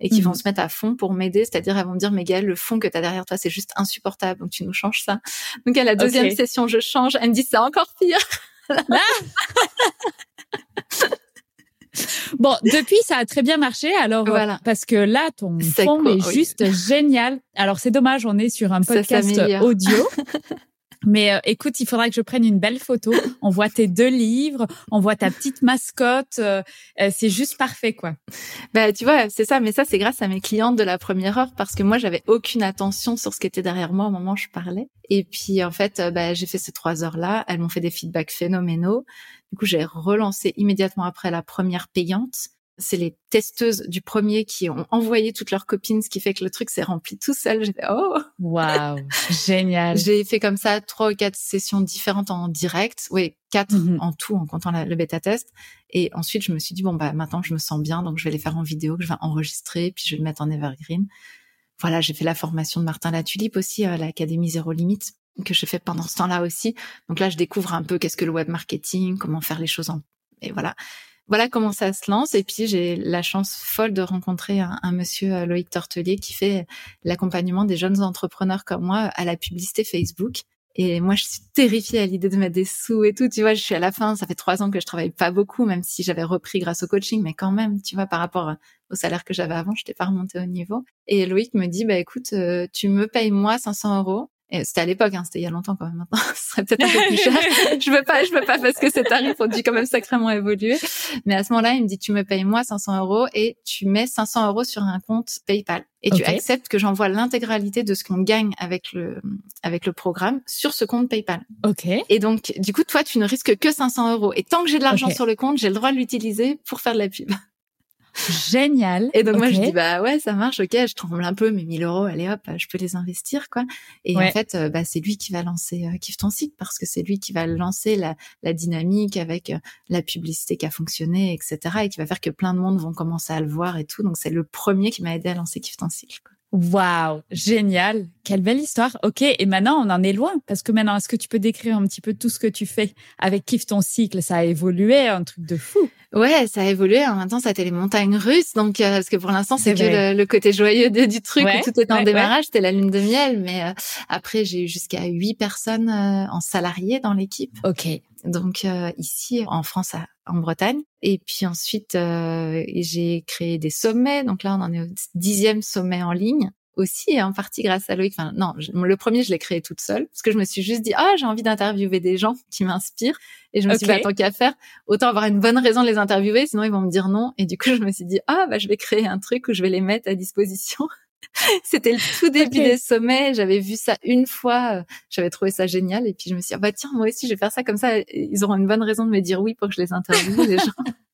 et qui vont mhm. se mettre à fond pour m'aider. C'est-à-dire, elles vont me dire, mais Gaëlle, le fond que tu as derrière toi, c'est juste insupportable. Donc, tu nous changes ça. Donc, à la deuxième session, je change. Elle me dit, c'est encore pire. Ah bon, depuis, ça a très bien marché. Alors, voilà. parce que là, ton fond est juste génial. Alors, c'est dommage, on est sur un podcast audio. <laughs> Mais euh, écoute, il faudra que je prenne une belle photo. On voit tes deux livres, on voit ta petite mascotte. Euh, euh, c'est juste parfait, quoi. Bah, tu vois, c'est ça. Mais ça, c'est grâce à mes clientes de la première heure parce que moi, j'avais aucune attention sur ce qui était derrière moi au moment où je parlais. Et puis, en fait, bah, j'ai fait ces trois heures-là. Elles m'ont fait des feedbacks phénoménaux. Du coup, j'ai relancé immédiatement après la première payante c'est les testeuses du premier qui ont envoyé toutes leurs copines, ce qui fait que le truc s'est rempli tout seul. J'ai fait oh waouh génial. <laughs> J'ai fait comme ça trois ou quatre sessions différentes en direct, oui quatre mhm. en tout en comptant le bêta test. Et ensuite je me suis dit bon bah maintenant je me sens bien donc je vais les faire en vidéo que je vais enregistrer puis je vais le mettre en evergreen. Voilà j'ai fait la formation de Martin Latulipe aussi à l'Académie Zéro Limite que j'ai fait pendant ce temps-là aussi. Donc là je découvre un peu qu'est-ce que le web marketing, comment faire les choses en et voilà voilà comment ça se lance. Et puis j'ai la chance folle de rencontrer un, monsieur euh, Loïc Tortelier qui fait l'accompagnement des jeunes entrepreneurs comme moi à la publicité Facebook. Et moi, je suis terrifiée à l'idée de mettre des sous et tout. Tu vois, je suis à la fin. Ça fait trois ans que je travaille pas beaucoup, même si j'avais repris grâce au coaching, mais quand même, tu vois, par rapport au salaire que j'avais avant, je n'étais pas remontée au niveau. Et Loïc me dit, bah écoute, euh, tu me payes moi 500 euros c'était à l'époque, hein, c'était il y a longtemps quand même. Maintenant, <laughs> ce serait peut-être un peu plus cher. <laughs> je veux pas, je veux pas parce que ces tarifs ont dû quand même sacrément évoluer. Mais à ce moment-là, il me dit tu me payes moi 500 euros et tu mets 500 euros sur un compte PayPal et tu acceptes que j'envoie l'intégralité de ce qu'on gagne avec le avec le programme sur ce compte PayPal. Ok. Et donc, du coup, toi, tu ne risques que 500 euros. Et tant que j'ai de l'argent sur le compte, j'ai le droit de l'utiliser pour faire de la pub. Génial. Et donc moi je dis bah ouais ça marche ok je tremble un peu mais 1000 euros allez hop je peux les investir quoi. Et en fait euh, bah c'est lui qui va lancer euh, Kiffe ton site parce que c'est lui qui va lancer la, la dynamique avec euh, la publicité qui a fonctionné etc et qui va faire que plein de monde vont commencer à le voir et tout donc c'est le premier qui m'a aidé à lancer Kiffe ton site. Quoi. Waouh, génial. Quelle belle histoire. OK, et maintenant on en est loin parce que maintenant est-ce que tu peux décrire un petit peu tout ce que tu fais avec Kiffe ton cycle Ça a évolué, un truc de fou. Ouais, ça a évolué. En même temps, ça a été les montagnes russes. Donc, euh, parce que pour l'instant, c'est que le, côté joyeux du truc où tout est en démarrage. C'était la lune de miel. Mais euh, après, j'ai eu jusqu'à huit personnes euh, en salariés dans l'équipe. OK. Donc, ici, en France, en Bretagne. Et puis ensuite, j'ai créé des sommets. Donc là, on en est au dixième sommet en ligne aussi en partie grâce à Loïc. Enfin, non, le premier, je l'ai créé toute seule parce que je me suis juste dit, ah, j'ai envie d'interviewer des gens qui m'inspirent. Et je me suis dit, bah, tant qu'à faire, autant avoir une bonne raison de les interviewer, sinon ils vont me dire non. Et du coup, <laughs> je me suis dit, ah, bah, je vais créer un truc où je vais les mettre à disposition. <laughs> C'était le tout début des sommets. J'avais vu ça une fois. Euh, j'avais trouvé ça génial. Et puis, je me suis dit, ah, bah, tiens, moi aussi, je vais faire ça comme ça. Ils auront une bonne raison de me dire oui pour que je les interviewe, les gens. <laughs>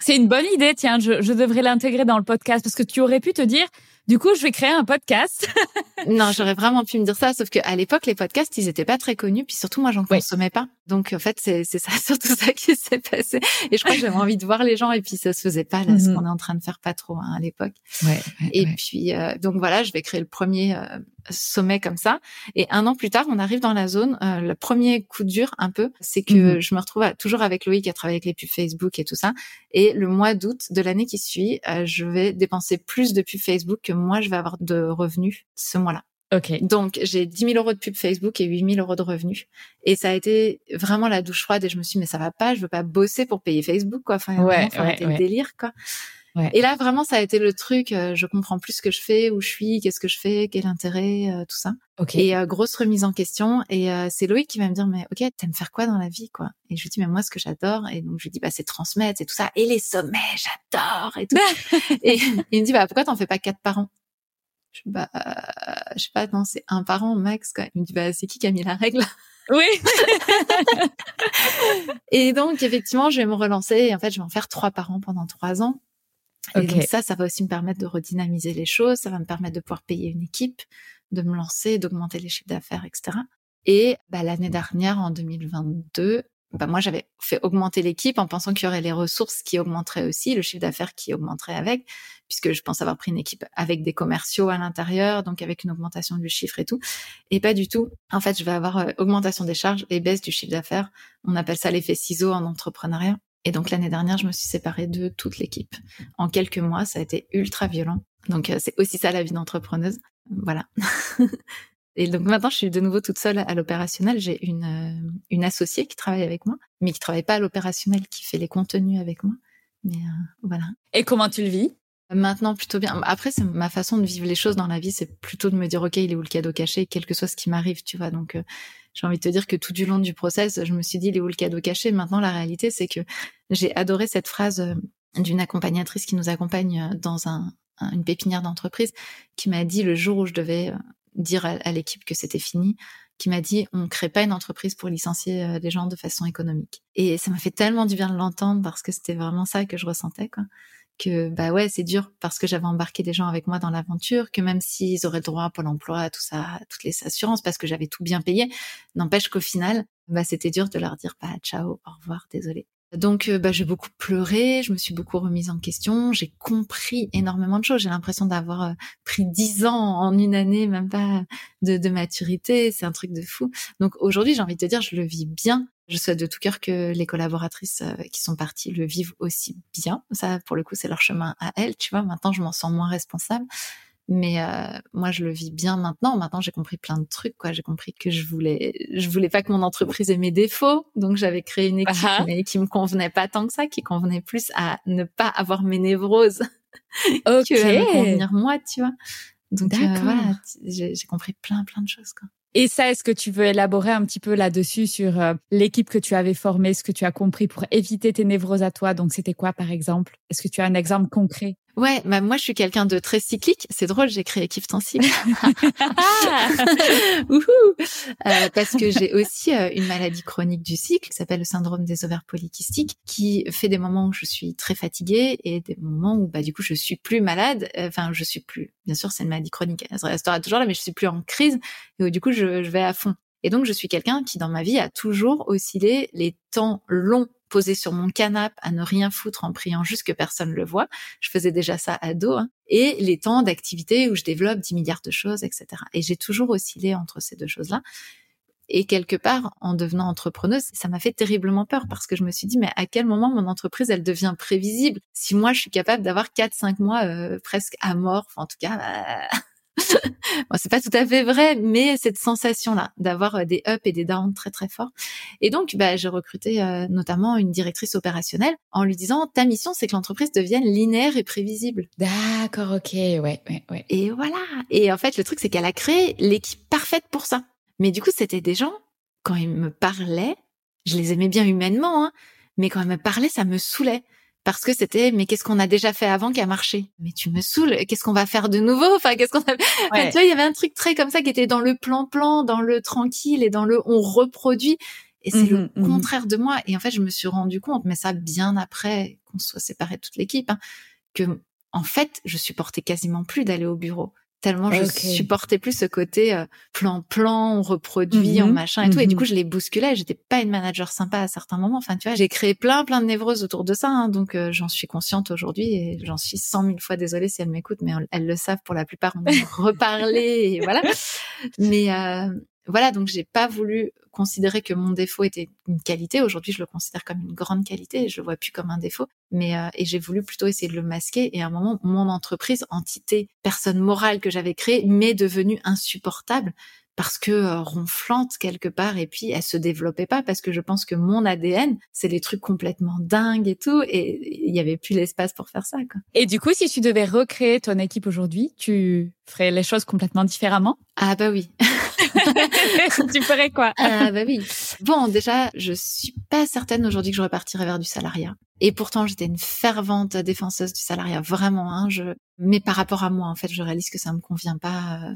C'est une bonne idée, tiens, je, devrais l'intégrer dans le podcast parce que tu aurais pu te dire, du coup, je vais créer un podcast. <laughs> non, j'aurais vraiment pu me dire ça, sauf qu'à l'époque, les podcasts, ils étaient pas très connus, puis surtout, moi, j'en consommais pas. Donc, en fait, c'est ça, <laughs> surtout ça qui s'est passé. Et je crois que j'avais envie de voir les gens, et puis ça se faisait pas là, ce mhm. qu'on est en train de faire pas trop hein, à l'époque. Ouais, et puis, euh, donc voilà, je vais créer le premier euh, sommet comme ça. Et un an plus tard, on arrive dans la zone. Euh, le premier coup dur, un peu, c'est que mhm. je me retrouve toujours avec Loïc qui a travaillé avec les pubs Facebook et tout ça. Et le mois d'août de l'année qui suit, je vais dépenser plus de pubs Facebook que moi, je vais avoir de revenus ce mois-là. Ok. Donc, j'ai 10 000 euros de pub Facebook et 8 000 euros de revenus. Et ça a été vraiment la douche froide et je me suis dit, mais ça va pas, je veux pas bosser pour payer Facebook, quoi. Enfin, ouais, ça ouais, le délire, quoi. Et là, vraiment, ça a été le truc. Euh, je comprends plus ce que je fais, où je suis, qu'est-ce que je fais, quel intérêt, euh, tout ça. Okay. Et euh, grosse remise en question. Et c'est Loïc qui va me dire, mais ok, t'aimes faire quoi dans la vie, quoi? Et je lui dis, mais moi, ce que j'adore. Et donc je lui dis, bah c'est transmettre, et tout ça. Et les sommets, j'adore, et tout. <laughs> et il me dit, bah pourquoi t'en fais pas quatre par an? Je, bah, je sais pas, non, c'est un par an max. Quoi. Il me dit, bah c'est qui qui a mis la règle? Oui. <laughs> et donc, effectivement, je vais me relancer. Et en fait, je vais en faire trois par an pendant trois ans. Et donc ça, ça va aussi me permettre de redynamiser les choses, ça va me permettre de pouvoir payer une équipe, de me lancer, d'augmenter les chiffres d'affaires, etc. Et bah, l'année dernière, en 2022, bah, moi, j'avais fait augmenter l'équipe en pensant qu'il y aurait les ressources qui augmenteraient aussi, le chiffre d'affaires qui augmenterait avec, puisque je pense avoir pris une équipe avec des commerciaux à l'intérieur, donc avec une augmentation du chiffre et tout. Et pas du tout. En fait, je vais avoir euh, augmentation des charges et baisse du chiffre d'affaires. On appelle ça l'effet ciseau en entrepreneuriat. Et donc l'année dernière, je me suis séparée de toute l'équipe. En quelques mois, ça a été ultra violent. Donc euh, c'est aussi ça la vie d'entrepreneuse. Voilà. <laughs> Et donc maintenant, je suis de nouveau toute seule à l'opérationnel. J'ai une, euh, une associée qui travaille avec moi, mais qui travaille pas à l'opérationnel, qui fait les contenus avec moi. Mais euh, voilà. Et comment tu le vis? Maintenant, plutôt bien. Après, c'est ma façon de vivre les choses dans la vie, c'est plutôt de me dire, OK, il est où le cadeau caché, quel que soit ce qui m'arrive, tu vois. Donc, euh, j'ai envie de te dire que tout du long du process, je me suis dit, il est où le cadeau caché? Maintenant, la réalité, c'est que j'ai adoré cette phrase d'une accompagnatrice qui nous accompagne dans un, une pépinière d'entreprise, qui m'a dit le jour où je devais dire à, l'équipe que c'était fini, qui m'a dit on crée pas une entreprise pour licencier euh, les gens de façon économique. Et ça m'a fait tellement du bien de l'entendre parce que c'était vraiment ça que je ressentais quoi. Que bah ouais, c'est dur parce que j'avais embarqué des gens avec moi dans l'aventure, que même s'ils auraient droit à Pôle emploi, tout ça, toutes les assurances parce que j'avais tout bien payé, n'empêche qu'au final, bah c'était dur de leur dire bah ciao, au revoir, désolé. Donc, euh, bah, j'ai beaucoup pleuré, je me suis beaucoup remise en question, j'ai compris énormément de choses. J'ai l'impression d'avoir euh, pris dix ans en une année, même pas de, de maturité. C'est un truc de fou. Donc aujourd'hui, j'ai envie de te dire, je le vis bien. Je souhaite de tout cœur que les collaboratrices euh, qui sont parties le vivent aussi bien. Ça, pour le coup, c'est leur chemin à elles. Tu vois, maintenant, je m'en sens moins responsable. Mais euh, moi, je le vis bien maintenant. Maintenant, j'ai compris plein de trucs. Quoi, j'ai compris que je voulais, je voulais pas que mon entreprise ait mes défauts. Donc, j'avais créé une équipe uh mais qui me convenait pas tant que ça, qui convenait plus à ne pas avoir mes névroses okay. <laughs> que à me convenir moi, tu vois. Donc euh, voilà, j'ai compris plein plein de choses. Quoi. Et ça, est-ce que tu veux élaborer un petit peu là-dessus sur euh, l'équipe que tu avais formée, ce que tu as compris pour éviter tes névroses à toi? Donc, c'était quoi, par exemple? Est-ce que tu as un exemple concret? Ouais, bah moi je suis quelqu'un de très cyclique. C'est drôle, j'ai créé Équipe en cycle. euh, parce que j'ai aussi euh, une maladie chronique du cycle qui s'appelle le syndrome des ovaires polykystiques, qui fait des moments où je suis très fatiguée et des moments où bah du coup je suis plus malade. Enfin, je suis plus. Bien sûr, c'est une maladie chronique, elle restera toujours là, mais je suis plus en crise et où, du coup je, je vais à fond. Et donc je suis quelqu'un qui dans ma vie a toujours oscillé les temps longs posée sur mon canapé à ne rien foutre en priant juste que personne le voit. Je faisais déjà ça à dos. Hein. Et les temps d'activité où je développe 10 milliards de choses, etc. Et j'ai toujours oscillé entre ces deux choses-là. Et quelque part, en devenant entrepreneuse, ça m'a fait terriblement peur parce que je me suis dit, mais à quel moment mon entreprise, elle devient prévisible? Si moi, je suis capable d'avoir 4-5 mois euh, presque à mort, enfin, en tout cas, bah, bon, c'est pas tout à fait vrai, mais cette sensation-là d'avoir euh, des ups et des downs très très forts. Et donc, bah, j'ai recruté euh, notamment une directrice opérationnelle en lui disant ta mission, c'est que l'entreprise devienne linéaire et prévisible. D'accord, ok, ouais, ouais, ouais. Et voilà. Et en fait, le truc, c'est qu'elle a créé l'équipe parfaite pour ça. Mais du coup, c'était des gens quand ils me parlaient, je les aimais bien humainement, hein, mais quand ils me parlaient, ça me saoulait parce que c'était mais qu'est-ce qu'on a déjà fait avant qui a marché? Mais tu me saoules qu'est-ce qu'on va faire de nouveau? Enfin qu'est-ce qu'on a tu vois il y avait un truc très comme ça qui était dans le plan-plan dans le tranquille et dans le on reproduit. Et c'est le mmh mmh contraire de moi. Et en fait je me suis rendu compte mais ça bien après qu'on soit séparés toute l'équipe hein, que en fait je supportais quasiment plus d'aller au bureau tellement je supportais plus ce côté euh, plan plan on reproduit en mmh machin et tout. Et du mmh coup je les bousculais. J'étais pas une manager sympa à certains moments. Enfin tu vois j'ai créé plein plein de névroses autour de ça hein, donc euh, j'en suis consciente aujourd'hui et j'en suis cent mille fois désolée si elles m'écoutent mais elles le savent pour la plupart. On en <laughs> reparler et voilà. Mais euh, voilà, donc j'ai pas voulu considérer que mon défaut était une qualité. Aujourd'hui, je le considère comme une grande qualité je le vois plus comme un défaut. Mais euh, et j'ai voulu plutôt essayer de le masquer. Et à un moment, mon entreprise, entité, personne morale que j'avais créée, m'est devenue insupportable parce que euh, ronflante quelque part et puis elle se développait pas parce que je pense que mon ADN c'est des trucs complètement dingues et tout et il y avait plus l'espace pour faire ça quoi. Et du coup si tu devais recréer ton équipe aujourd'hui, tu ferais les choses complètement différemment? Ah bah oui. <laughs> <laughs> tu ferais quoi? Ah bah oui. Bon, déjà, je suis pas certaine aujourd'hui que je repartirais vers du salariat. Et pourtant, j'étais une fervente défenseuse du salariat, vraiment. Hein, je... Mais par rapport à moi, en fait, je réalise que ça me convient pas. Euh,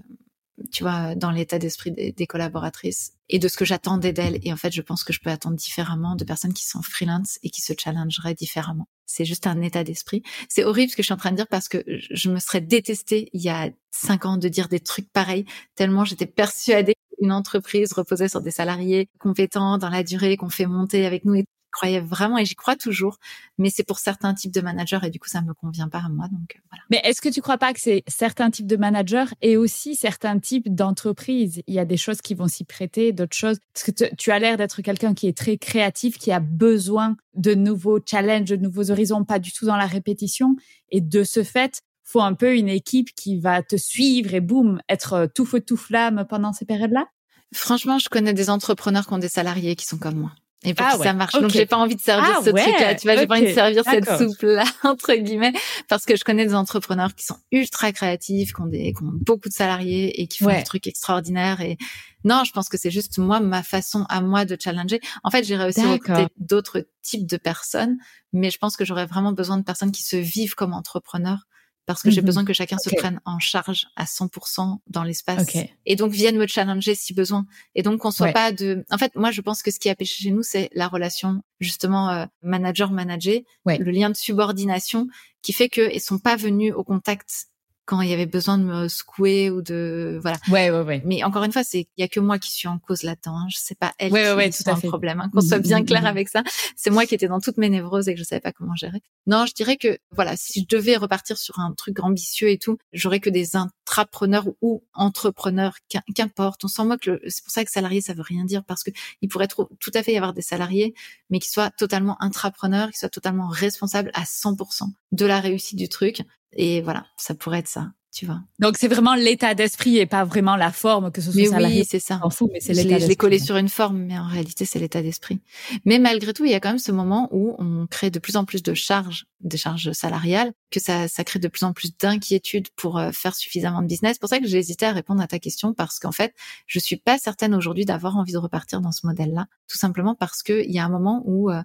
tu vois, dans l'état d'esprit des, des, collaboratrices et de ce que j'attendais d'elles. Et en fait, je pense que je peux attendre différemment de personnes qui sont freelance et qui se challengeraient différemment. C'est juste un état d'esprit. C'est horrible ce que je suis en train de dire parce que je me serais détestée il y a cinq ans de dire des trucs pareils tellement j'étais persuadée une entreprise reposait sur des salariés compétents dans la durée qu'on fait monter avec nous et croyais vraiment et j'y crois toujours, mais c'est pour certains types de managers et du coup ça me convient pas à moi. Donc euh, voilà. Mais est-ce que tu crois pas que c'est certains types de managers et aussi certains types d'entreprises? Il y a des choses qui vont s'y prêter, d'autres choses. Parce que tu as l'air d'être quelqu'un qui est très créatif, qui a besoin de nouveaux challenges, de nouveaux horizons, pas du tout dans la répétition. Et de ce fait, faut un peu une équipe qui va te suivre et boum, être tout feu tout flamme pendant ces périodes-là? Franchement, je connais des entrepreneurs qui ont des salariés qui sont comme moi. Et pour ah que ça marche. Donc j'ai pas envie de servir ah ce truc-là, tu vois, j'ai pas envie de servir cette soupe-là <laughs> entre guillemets, parce que je connais des entrepreneurs qui sont ultra créatifs, qui ont des, qui ont beaucoup de salariés et qui font des trucs extraordinaires. Et non, je pense que c'est juste moi ma façon à moi de challenger. En fait, j'ai réussi à recruter d'autres types de personnes, mais je pense que j'aurais vraiment besoin de personnes qui se vivent comme entrepreneurs parce que j'ai mmh besoin que chacun se prenne en charge à 100% dans l'espace et donc vienne me challenger si besoin et donc qu'on soit pas de en fait moi je pense que ce qui a pêché chez nous c'est la relation justement euh, manager manager le lien de subordination qui fait que ils sont pas venus au contact quand il y avait besoin de me secouer ou de voilà. Ouais ouais ouais. Mais encore une fois, c'est il y a que moi qui suis en cause là-dedans. Hein. Je sais pas elle ouais, qui ouais, tout un problème. Hein. Qu'on soit bien <laughs> clair avec ça. C'est moi qui étais dans toutes mes névroses et que je savais pas comment gérer. Non, je dirais que voilà, si je devais repartir sur un truc ambitieux et tout, j'aurais que des intrapreneurs ou entrepreneurs, qu'importe. On s'en moque. C'est pour ça que salarié, ça veut rien dire parce que il pourrait tout à fait y avoir des salariés, mais qui soient totalement intrapreneurs, qui soient totalement responsables à 100% de la réussite du truc. Et voilà, ça pourrait être ça, tu vois. Donc c'est vraiment l'état d'esprit et pas vraiment la forme que ce soit mais salarié. Oui, c'est ça. En fou, mais c'est l'état. Je l'ai collé sur une forme, mais en réalité c'est l'état d'esprit. Mais malgré tout, il y a quand même ce moment où on crée de plus en plus de charges, des charges salariales, que ça, ça crée de plus en plus d'inquiétude pour euh, faire suffisamment de business. C'est pour ça que j'ai hésité à répondre à ta question parce qu'en fait, je suis pas certaine aujourd'hui d'avoir envie de repartir dans ce modèle-là, tout simplement parce que il y a un moment où euh,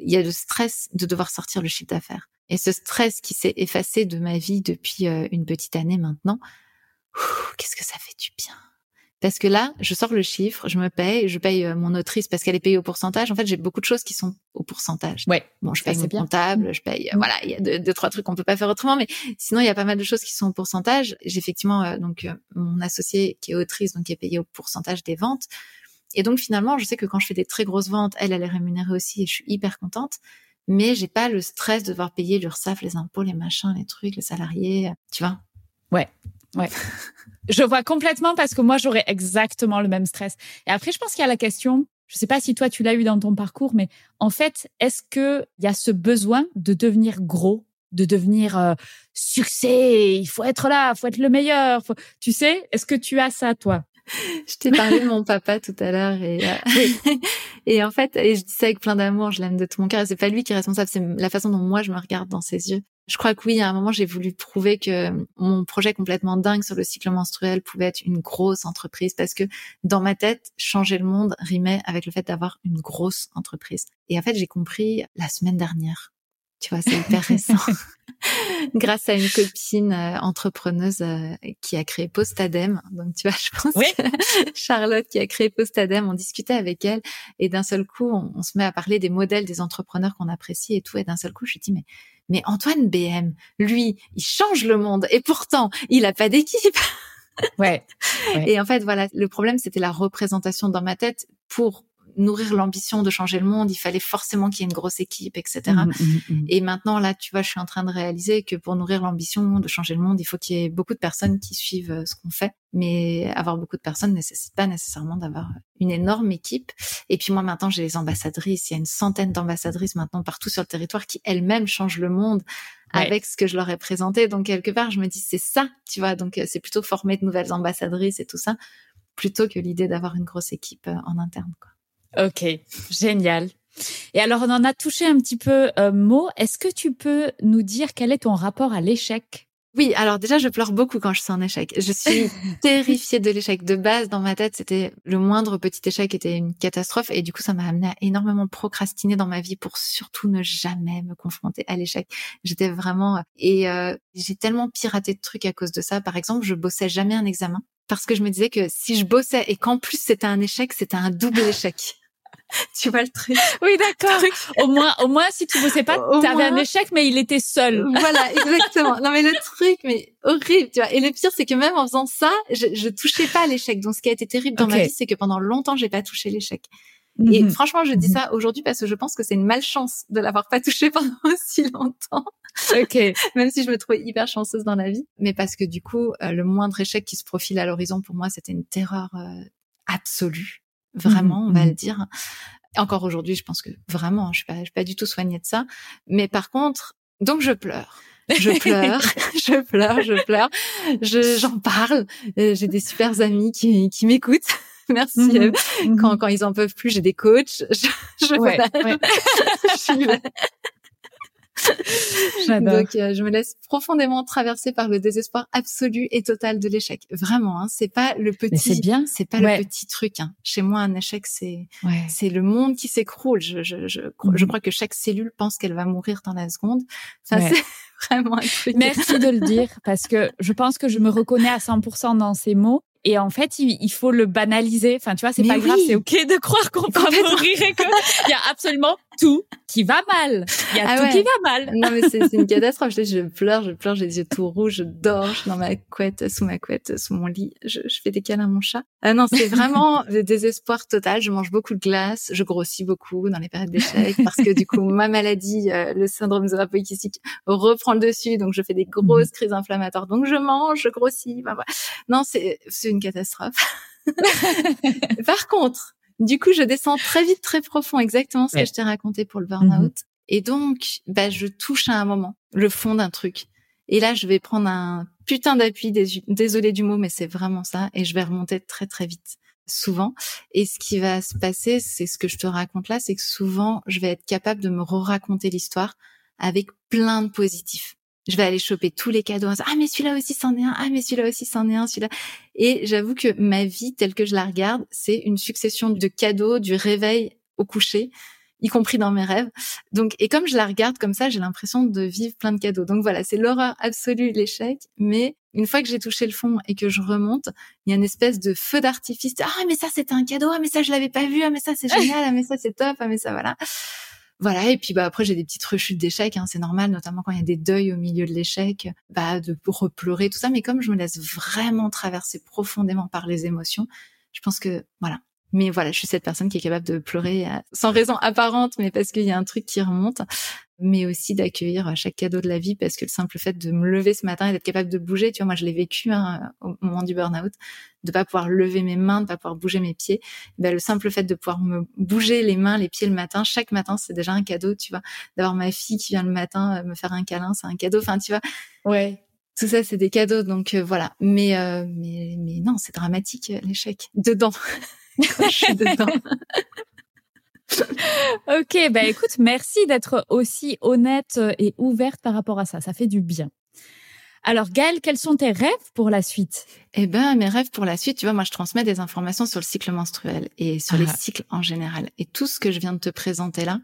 il y a le stress de devoir sortir le chiffre d'affaires. Et ce stress qui s'est effacé de ma vie depuis euh, une petite année maintenant, qu'est-ce que ça fait du bien. Parce que là, je sors le chiffre, je me paye, je paye euh, mon autrice parce qu'elle est payée au pourcentage. En fait, j'ai beaucoup de choses qui sont au pourcentage. Ouais. Bon, je paye mon comptable, je paye, euh, mm. voilà, il y a deux, trois trucs qu'on peut pas faire autrement, mais sinon il y a pas mal de choses qui sont au pourcentage. J'ai effectivement donc mon associé qui est autrice, donc qui est payé au pourcentage des ventes. Et donc finalement, je sais que quand je fais des très grosses ventes, elle, elle est rémunérée aussi et je suis hyper contente mais j'ai pas le stress de devoir payer l'URSSAF, les impôts, les machins, les trucs, les salariés, tu vois. Ouais. Ouais. <laughs> je vois complètement parce que moi j'aurais exactement le même stress. Et après je pense qu'il y a la question, je sais pas si toi tu l'as eu dans ton parcours mais en fait, est-ce que il y a ce besoin de devenir gros de devenir euh, succès, il faut être là, il faut être le meilleur. Tu sais, est-ce que tu as ça toi? Je t'ai parlé de mon papa tout à l'heure et euh, <laughs> et en fait et je dis ça avec plein d'amour, je l'aime de tout mon cœur. C'est pas lui qui est responsable, c'est la façon dont moi je me regarde dans ses yeux. Je crois que oui, à un moment j'ai voulu prouver que mon projet complètement dingue sur le cycle menstruel pouvait être une grosse entreprise parce que dans ma tête, changer le monde rimait avec le fait d'avoir une grosse entreprise. Et en fait, j'ai compris la semaine dernière tu vois, c'est hyper récent. <laughs> Grâce à une copine euh, entrepreneuse euh, qui a créé Postadem. Donc, tu vois, je pense que <laughs> Charlotte qui a créé Postadem, on discutait avec elle et d'un seul coup, on, se met à parler des modèles des entrepreneurs qu'on apprécie et tout. Et d'un seul coup, je dis, mais, mais Antoine BM, lui, il change le monde et pourtant, il a pas d'équipe. <laughs> ouais. Et en fait, voilà, le problème, c'était la représentation dans ma tête pour nourrir l'ambition de changer le monde, il fallait forcément qu'il y ait une grosse équipe, etc. Mmh, mmh, mmh. Et maintenant, là, tu vois, je suis en train de réaliser que pour nourrir l'ambition de changer le monde, il faut qu'il y ait beaucoup de personnes qui suivent euh, ce qu'on fait. Mais avoir beaucoup de personnes nécessite pas nécessairement d'avoir une énorme équipe. Et puis moi, maintenant, j'ai les ambassadrices. Il y a une centaine d'ambassadrices maintenant partout sur le territoire qui elles-mêmes changent le monde avec ce que je leur ai présenté. Donc quelque part, je me dis c'est ça, tu vois. Donc euh, c'est plutôt former de nouvelles ambassadrices et tout ça, plutôt que l'idée d'avoir une grosse équipe euh, en interne. Quoi. Ok, génial. Et alors, on en a touché un petit peu euh, mot. Est-ce que tu peux nous dire quel est ton rapport à l'échec? Oui, alors déjà, je pleure beaucoup quand je suis en échec. Je suis <laughs> terrifiée de l'échec. De base, dans ma tête, c'était le moindre petit échec était une catastrophe. Et du coup, ça m'a amené à énormément procrastiner dans ma vie pour surtout ne jamais me confronter à l'échec. J'étais vraiment... Et euh, j'ai tellement piraté de trucs à cause de ça. Par exemple, je bossais jamais un examen parce que je me disais que si je bossais et qu'en plus c'était un échec, c'était un double échec. <laughs> tu vois le truc? Oui, d'accord. Au moins, au moins, si tu bossais pas, tu avais un échec, mais il était seul. Voilà, exactement. non, mais le truc, mais horrible, tu vois. Et le pire, c'est que même en faisant ça, je, je touchais pas à l'échec. Donc, ce qui a été terrible dans ma vie, c'est que pendant longtemps, j'ai pas touché l'échec. Et mhm. franchement, je dis mhm. ça aujourd'hui parce que je pense que c'est une malchance de l'avoir pas touché <laughs> pendant aussi longtemps. Ok. Même si je me trouvais hyper chanceuse dans la vie, mais parce que du coup, euh, le moindre échec qui se profile à l'horizon pour moi, c'était une terreur euh, absolue. Vraiment, on va mhm. le dire. Encore aujourd'hui, je pense que vraiment, je suis pas, je suis pas du tout soignée de ça. Mais par contre, donc je pleure. Je pleure, <laughs> <laughs> je pleure, je pleure. Je, j'en parle. Euh, j'ai des super amis qui, qui m'écoutent. <laughs> Merci. Mhm. Quand, quand ils en peuvent plus, j'ai des coachs. Je, je, ouais, je Donc, euh, je me laisse profondément traverser par le désespoir absolu et total de l'échec. Vraiment, hein, c'est pas le petit. C'est bien. C'est pas le petit truc. Hein. Chez moi, un échec, c'est c'est le monde qui s'écroule. Je, je, je, je, mhm. crois que chaque cellule pense qu'elle va mourir dans la seconde. Ça, c'est <laughs> vraiment un truc. Merci de le dire parce que je pense que je me reconnais à 100% dans ces mots. Et en fait, il, faut le banaliser. Enfin, tu vois, c'est pas grave, c'est ok de croire qu'on va mourir et qu'il <laughs> y a absolument tout qui va mal. Il y a ah tout qui va mal. Non, mais c'est une <laughs> catastrophe. Je, je, pleure, je pleure, j'ai les yeux tout rouges, je dors, je suis dans ma couette, sous ma couette, sous mon lit. Je, je fais des câlins à mon chat. Ah non, c'est vraiment <laughs> le désespoir total. Je mange beaucoup de glace, je grossis beaucoup dans les périodes d'échec parce que du coup, ma maladie, euh, le syndrome zoopoïkistique, reprend le dessus. Donc, je fais des grosses mhm. crises inflammatoires. Donc, je mange, je grossis. voilà. Non, c'est une catastrophe. <laughs> Par contre, du coup, je descends très vite, très profond, exactement ce que je t'ai raconté pour le burn-out. Mm-hmm. Et donc, bah, je touche à un moment le fond d'un truc. Et là, je vais prendre un putain d'appui, désolé du mot, mais c'est vraiment ça, et je vais remonter très très vite, souvent. Et ce qui va se passer, c'est ce que je te raconte là, c'est que souvent, je vais être capable de me re-raconter l'histoire avec plein de positifs je vais aller choper tous les cadeaux. Ah mais celui-là aussi c'en est un. Ah mais celui-là aussi c'en est un. Celui-là. Et j'avoue que ma vie telle que je la regarde, c'est une succession de cadeaux du réveil au coucher, y compris dans mes rêves. Donc et comme je la regarde comme ça, j'ai l'impression de vivre plein de cadeaux. Donc voilà, c'est l'horreur absolue l'échec. Mais une fois que j'ai touché le fond et que je remonte, il y a une espèce de feu d'artifice. Ah mais ça c'était un cadeau. Ah mais ça je l'avais pas vu. Ah mais ça c'est <laughs> génial. Ah mais ça c'est top. Ah mais ça voilà voilà. Et puis bah après j'ai des petites rechutes d'échecs, hein, c'est normal, notamment quand il y a des deuils au milieu de l'échec, bah de repleurer tout ça. Mais comme je me laisse vraiment traverser profondément par les émotions, je pense que voilà, mais voilà, je suis cette personne qui est capable de pleurer euh, sans raison apparente, mais parce qu'il y a un truc qui remonte, mais aussi d'accueillir chaque cadeau de la vie, parce que le simple fait de me lever ce matin et d'être capable de bouger, tu vois, moi je l'ai vécu hein, au moment du burn-out, de pas pouvoir lever mes mains, de pas pouvoir bouger mes pieds, ben, le simple fait de pouvoir me bouger les mains, les pieds le matin, chaque matin, c'est déjà un cadeau, tu vois, d'avoir ma fille qui vient le matin euh, me faire un câlin, c'est un cadeau, enfin tu vois. Ouais. Tout ça c'est des cadeaux donc euh, voilà. Mais mais mais non c'est dramatique l'échec. Dedans. <laughs> Je suis dedans. <laughs> <laughs> ok, bah écoute, merci d'être aussi honnête et ouverte par rapport à ça. Ça fait du bien. Alors Gaëlle, quels sont tes rêves pour la suite? Eh ben, mes rêves pour la suite, tu vois, moi je transmets des informations sur le cycle menstruel et sur les ah. cycles en général. Et tout ce que je viens de te présenter là,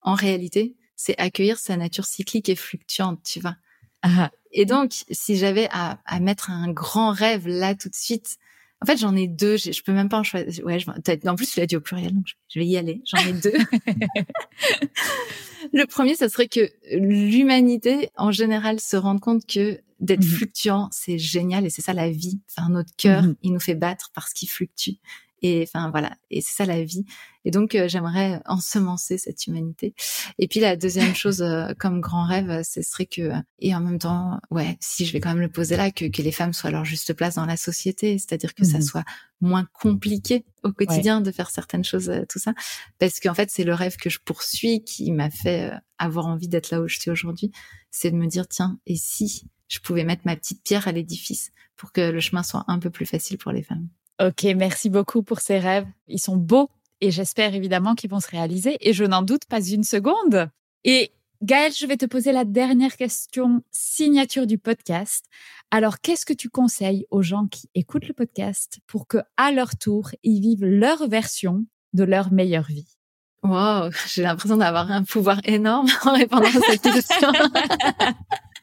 en réalité, c'est accueillir sa nature cyclique et fluctuante, tu vois. Ah. Et donc, si j'avais à, à mettre un grand rêve là tout de suite, en fait, j'en ai deux. Je, peux même pas en choisir. Ouais, je, en plus, tu l'as dit au pluriel, donc je vais y aller. J'en ai deux. <laughs> le premier, ça serait que l'humanité, en général, se rende compte que d'être mmh fluctuant, c'est génial et c'est ça la vie. Enfin, notre cœur, mmh il nous fait battre parce qu'il fluctue. Et enfin voilà, et c'est ça la vie. Et donc euh, j'aimerais ensemencer cette humanité. Et puis la deuxième <laughs> chose euh, comme grand rêve, ce serait que et en même temps, ouais, si je vais quand même le poser là, que, que les femmes soient à leur juste place dans la société, c'est-à-dire que ça mmh soit moins compliqué au quotidien de faire certaines choses, euh, tout ça, parce qu'en fait c'est le rêve que je poursuis qui m'a fait avoir envie d'être là où je suis aujourd'hui, c'est de me dire tiens et si je pouvais mettre ma petite pierre à l'édifice pour que le chemin soit un peu plus facile pour les femmes? Ok, merci beaucoup pour ces rêves. Ils sont beaux et j'espère évidemment qu'ils vont se réaliser et je n'en doute pas une seconde. Et Gaëlle, je vais te poser la dernière question signature du podcast. Alors, qu'est-ce que tu conseilles aux gens qui écoutent le podcast pour que, à leur tour, ils vivent leur version de leur meilleure vie? Wow, j'ai l'impression d'avoir un pouvoir énorme <laughs> en répondant à cette question. <laughs>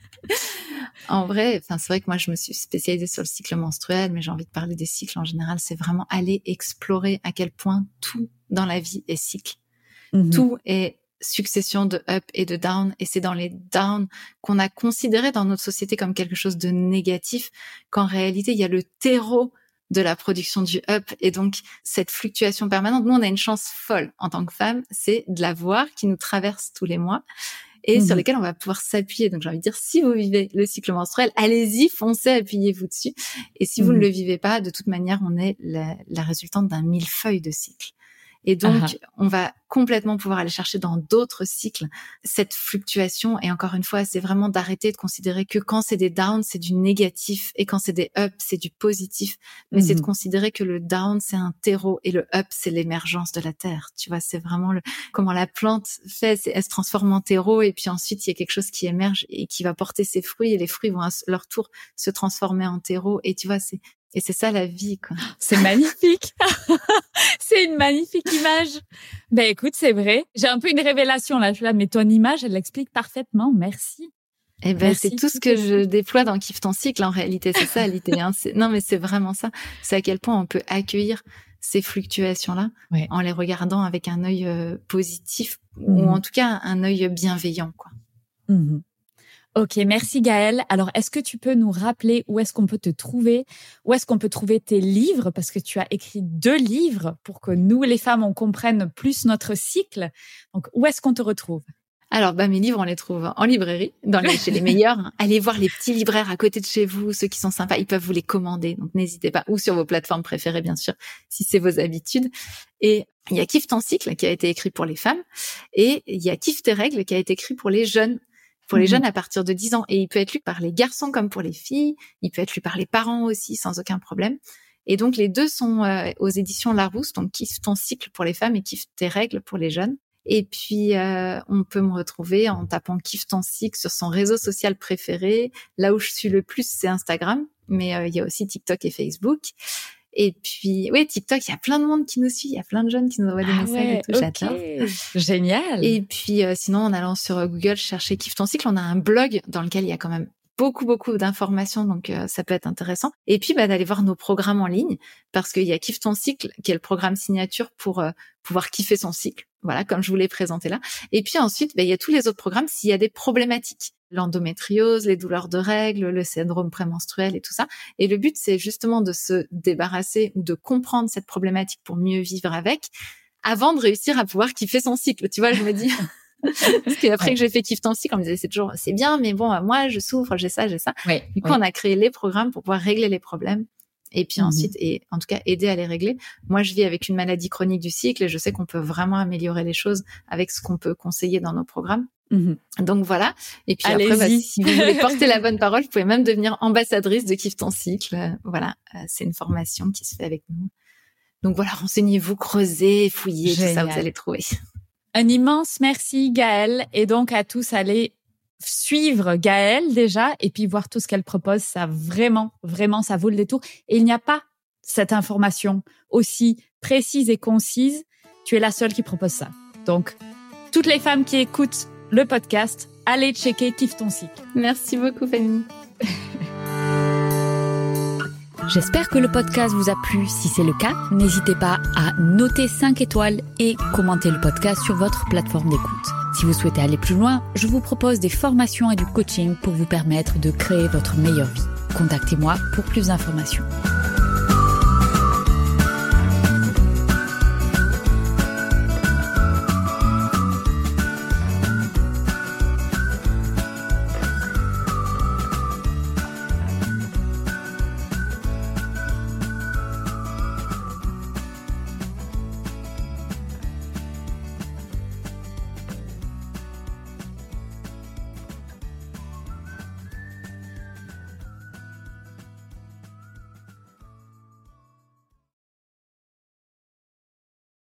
en vrai, enfin, c'est vrai que moi, je me suis spécialisée sur le cycle menstruel, mais j'ai envie de parler des cycles en général. C'est vraiment aller explorer à quel point tout dans la vie est cycle. Mhm. Tout est succession de up et de down et c'est dans les down qu'on a considéré dans notre société comme quelque chose de négatif qu'en réalité il y a le terreau de la production du up et donc cette fluctuation permanente. Nous, on a une chance folle en tant que femme, c'est de la voir qui nous traverse tous les mois et sur mhm. lesquels on va pouvoir s'appuyer. Donc j'ai envie de dire, si vous vivez le cycle menstruel, allez-y, foncez, appuyez-vous dessus. Et si vous ne mhm. le vivez pas, de toute manière, on est la, la résultante d'un millefeuille de cycle. Et donc, on va complètement pouvoir aller chercher dans d'autres cycles cette fluctuation. Et encore une fois, c'est vraiment d'arrêter de considérer que quand c'est des downs, c'est du négatif et quand c'est des ups, c'est du positif. Mais c'est de mmh considérer que le down, c'est un terreau et le up, c'est l'émergence de la terre. Tu vois, c'est vraiment le, comment la plante fait, elle se transforme en terreau et puis ensuite il y a quelque chose qui émerge et qui va porter ses fruits et les fruits vont à leur tour se transformer en terreau. Et tu vois, c'est et c'est ça la vie, quoi. <gasps> C'est magnifique. <laughs> c'est une magnifique image. Ben écoute, c'est vrai. J'ai un peu une révélation là. Je là, mais ton image, elle l'explique parfaitement. Merci. Eh ben, c'est tout ce que je déploie dans Kiffe ton cycle en réalité. C'est ça l'idée. Hein. Non, mais c'est vraiment ça. C'est à quel point on peut accueillir ces fluctuations-là en les regardant avec un œil euh, positif ou mmh en tout cas un œil bienveillant, quoi. Mmh Ok, merci Gaëlle. Alors, est-ce que tu peux nous rappeler où est-ce qu'on peut te trouver? Où est-ce qu'on peut trouver tes livres? Parce que tu as écrit deux livres pour que nous, les femmes, on comprenne plus notre cycle. Donc, où est-ce qu'on te retrouve? Alors, bah, mes livres, on les trouve en librairie, dans les, chez les <laughs> meilleurs. Allez voir les petits libraires à côté de chez vous, ceux qui sont sympas, ils peuvent vous les commander. Donc, n'hésitez pas. Ou sur vos plateformes préférées, bien sûr, si c'est vos habitudes. Et il y a Kiffe ton cycle qui a été écrit pour les femmes. Et il y a Kiffe tes règles qui a été écrit pour les jeunes pour les mmh jeunes à partir de 10 ans. Et il peut être lu par les garçons comme pour les filles. Il peut être lu par les parents aussi, sans aucun problème. Et donc, les deux sont euh, aux éditions Larousse. Donc, Kiffe ton cycle pour les femmes et Kiffe tes règles pour les jeunes. Et puis, euh, on peut me retrouver en tapant Kiffe ton cycle sur son réseau social préféré. Là où je suis le plus, c'est Instagram. Mais euh, il y a aussi TikTok et Facebook. Et puis, oui, TikTok, il y a plein de monde qui nous suit, il y a plein de jeunes qui nous envoient des ah messages et tout, j'adore. Génial. Et puis, euh, sinon, en allant sur Google chercher Kiffe ton cycle, on a un blog dans lequel il y a quand même beaucoup beaucoup d'informations donc euh, ça peut être intéressant. Et puis bah, d'aller voir nos programmes en ligne parce qu'il y a Kiffe ton cycle qui est le programme signature pour euh, pouvoir kiffer son cycle. Voilà comme je vous l'ai présenté là. Et puis ensuite bah, il y a tous les autres programmes s'il y a des problématiques. L'endométriose les douleurs de règles le syndrome prémenstruel et tout ça. Et le but c'est justement de se débarrasser ou de comprendre cette problématique pour mieux vivre avec avant de réussir à pouvoir kiffer son cycle. Tu vois je me dis <laughs> <laughs> Parce qu'après que j'ai fait Kiff ton cycle, on me disait c'est toujours c'est bien, mais bon, moi je souffre, j'ai ça, j'ai ça. du coup, on a créé les programmes pour pouvoir régler les problèmes. Et puis mhm. ensuite, et en tout cas aider à les régler. Moi, je vis avec une maladie chronique du cycle et je sais qu'on peut vraiment améliorer les choses avec ce qu'on peut conseiller dans nos programmes. Mhm. Donc voilà. Et puis après, bah, si vous voulez porter la <laughs> bonne parole, vous pouvez même devenir ambassadrice de Kiff ton cycle. Voilà, euh, c'est une formation qui se fait avec nous. Donc voilà, renseignez-vous, creusez, fouillez, tout ça, vous allez trouver. Un immense merci Gaëlle et donc à tous allez suivre Gaëlle déjà et puis voir tout ce qu'elle propose. Ça vraiment, vraiment, ça vaut le détour. Et il n'y a pas cette information aussi précise et concise. Tu es la seule qui propose ça. Donc, toutes les femmes qui écoutent le podcast, allez checker Kiffe ton cycle. Merci beaucoup Fanny. <laughs> J'espère que le podcast vous a plu. Si c'est le cas, n'hésitez pas à noter 5 étoiles et commenter le podcast sur votre plateforme d'écoute. Si vous souhaitez aller plus loin, je vous propose des formations et du coaching pour vous permettre de créer votre meilleure vie. Contactez-moi pour plus d'informations.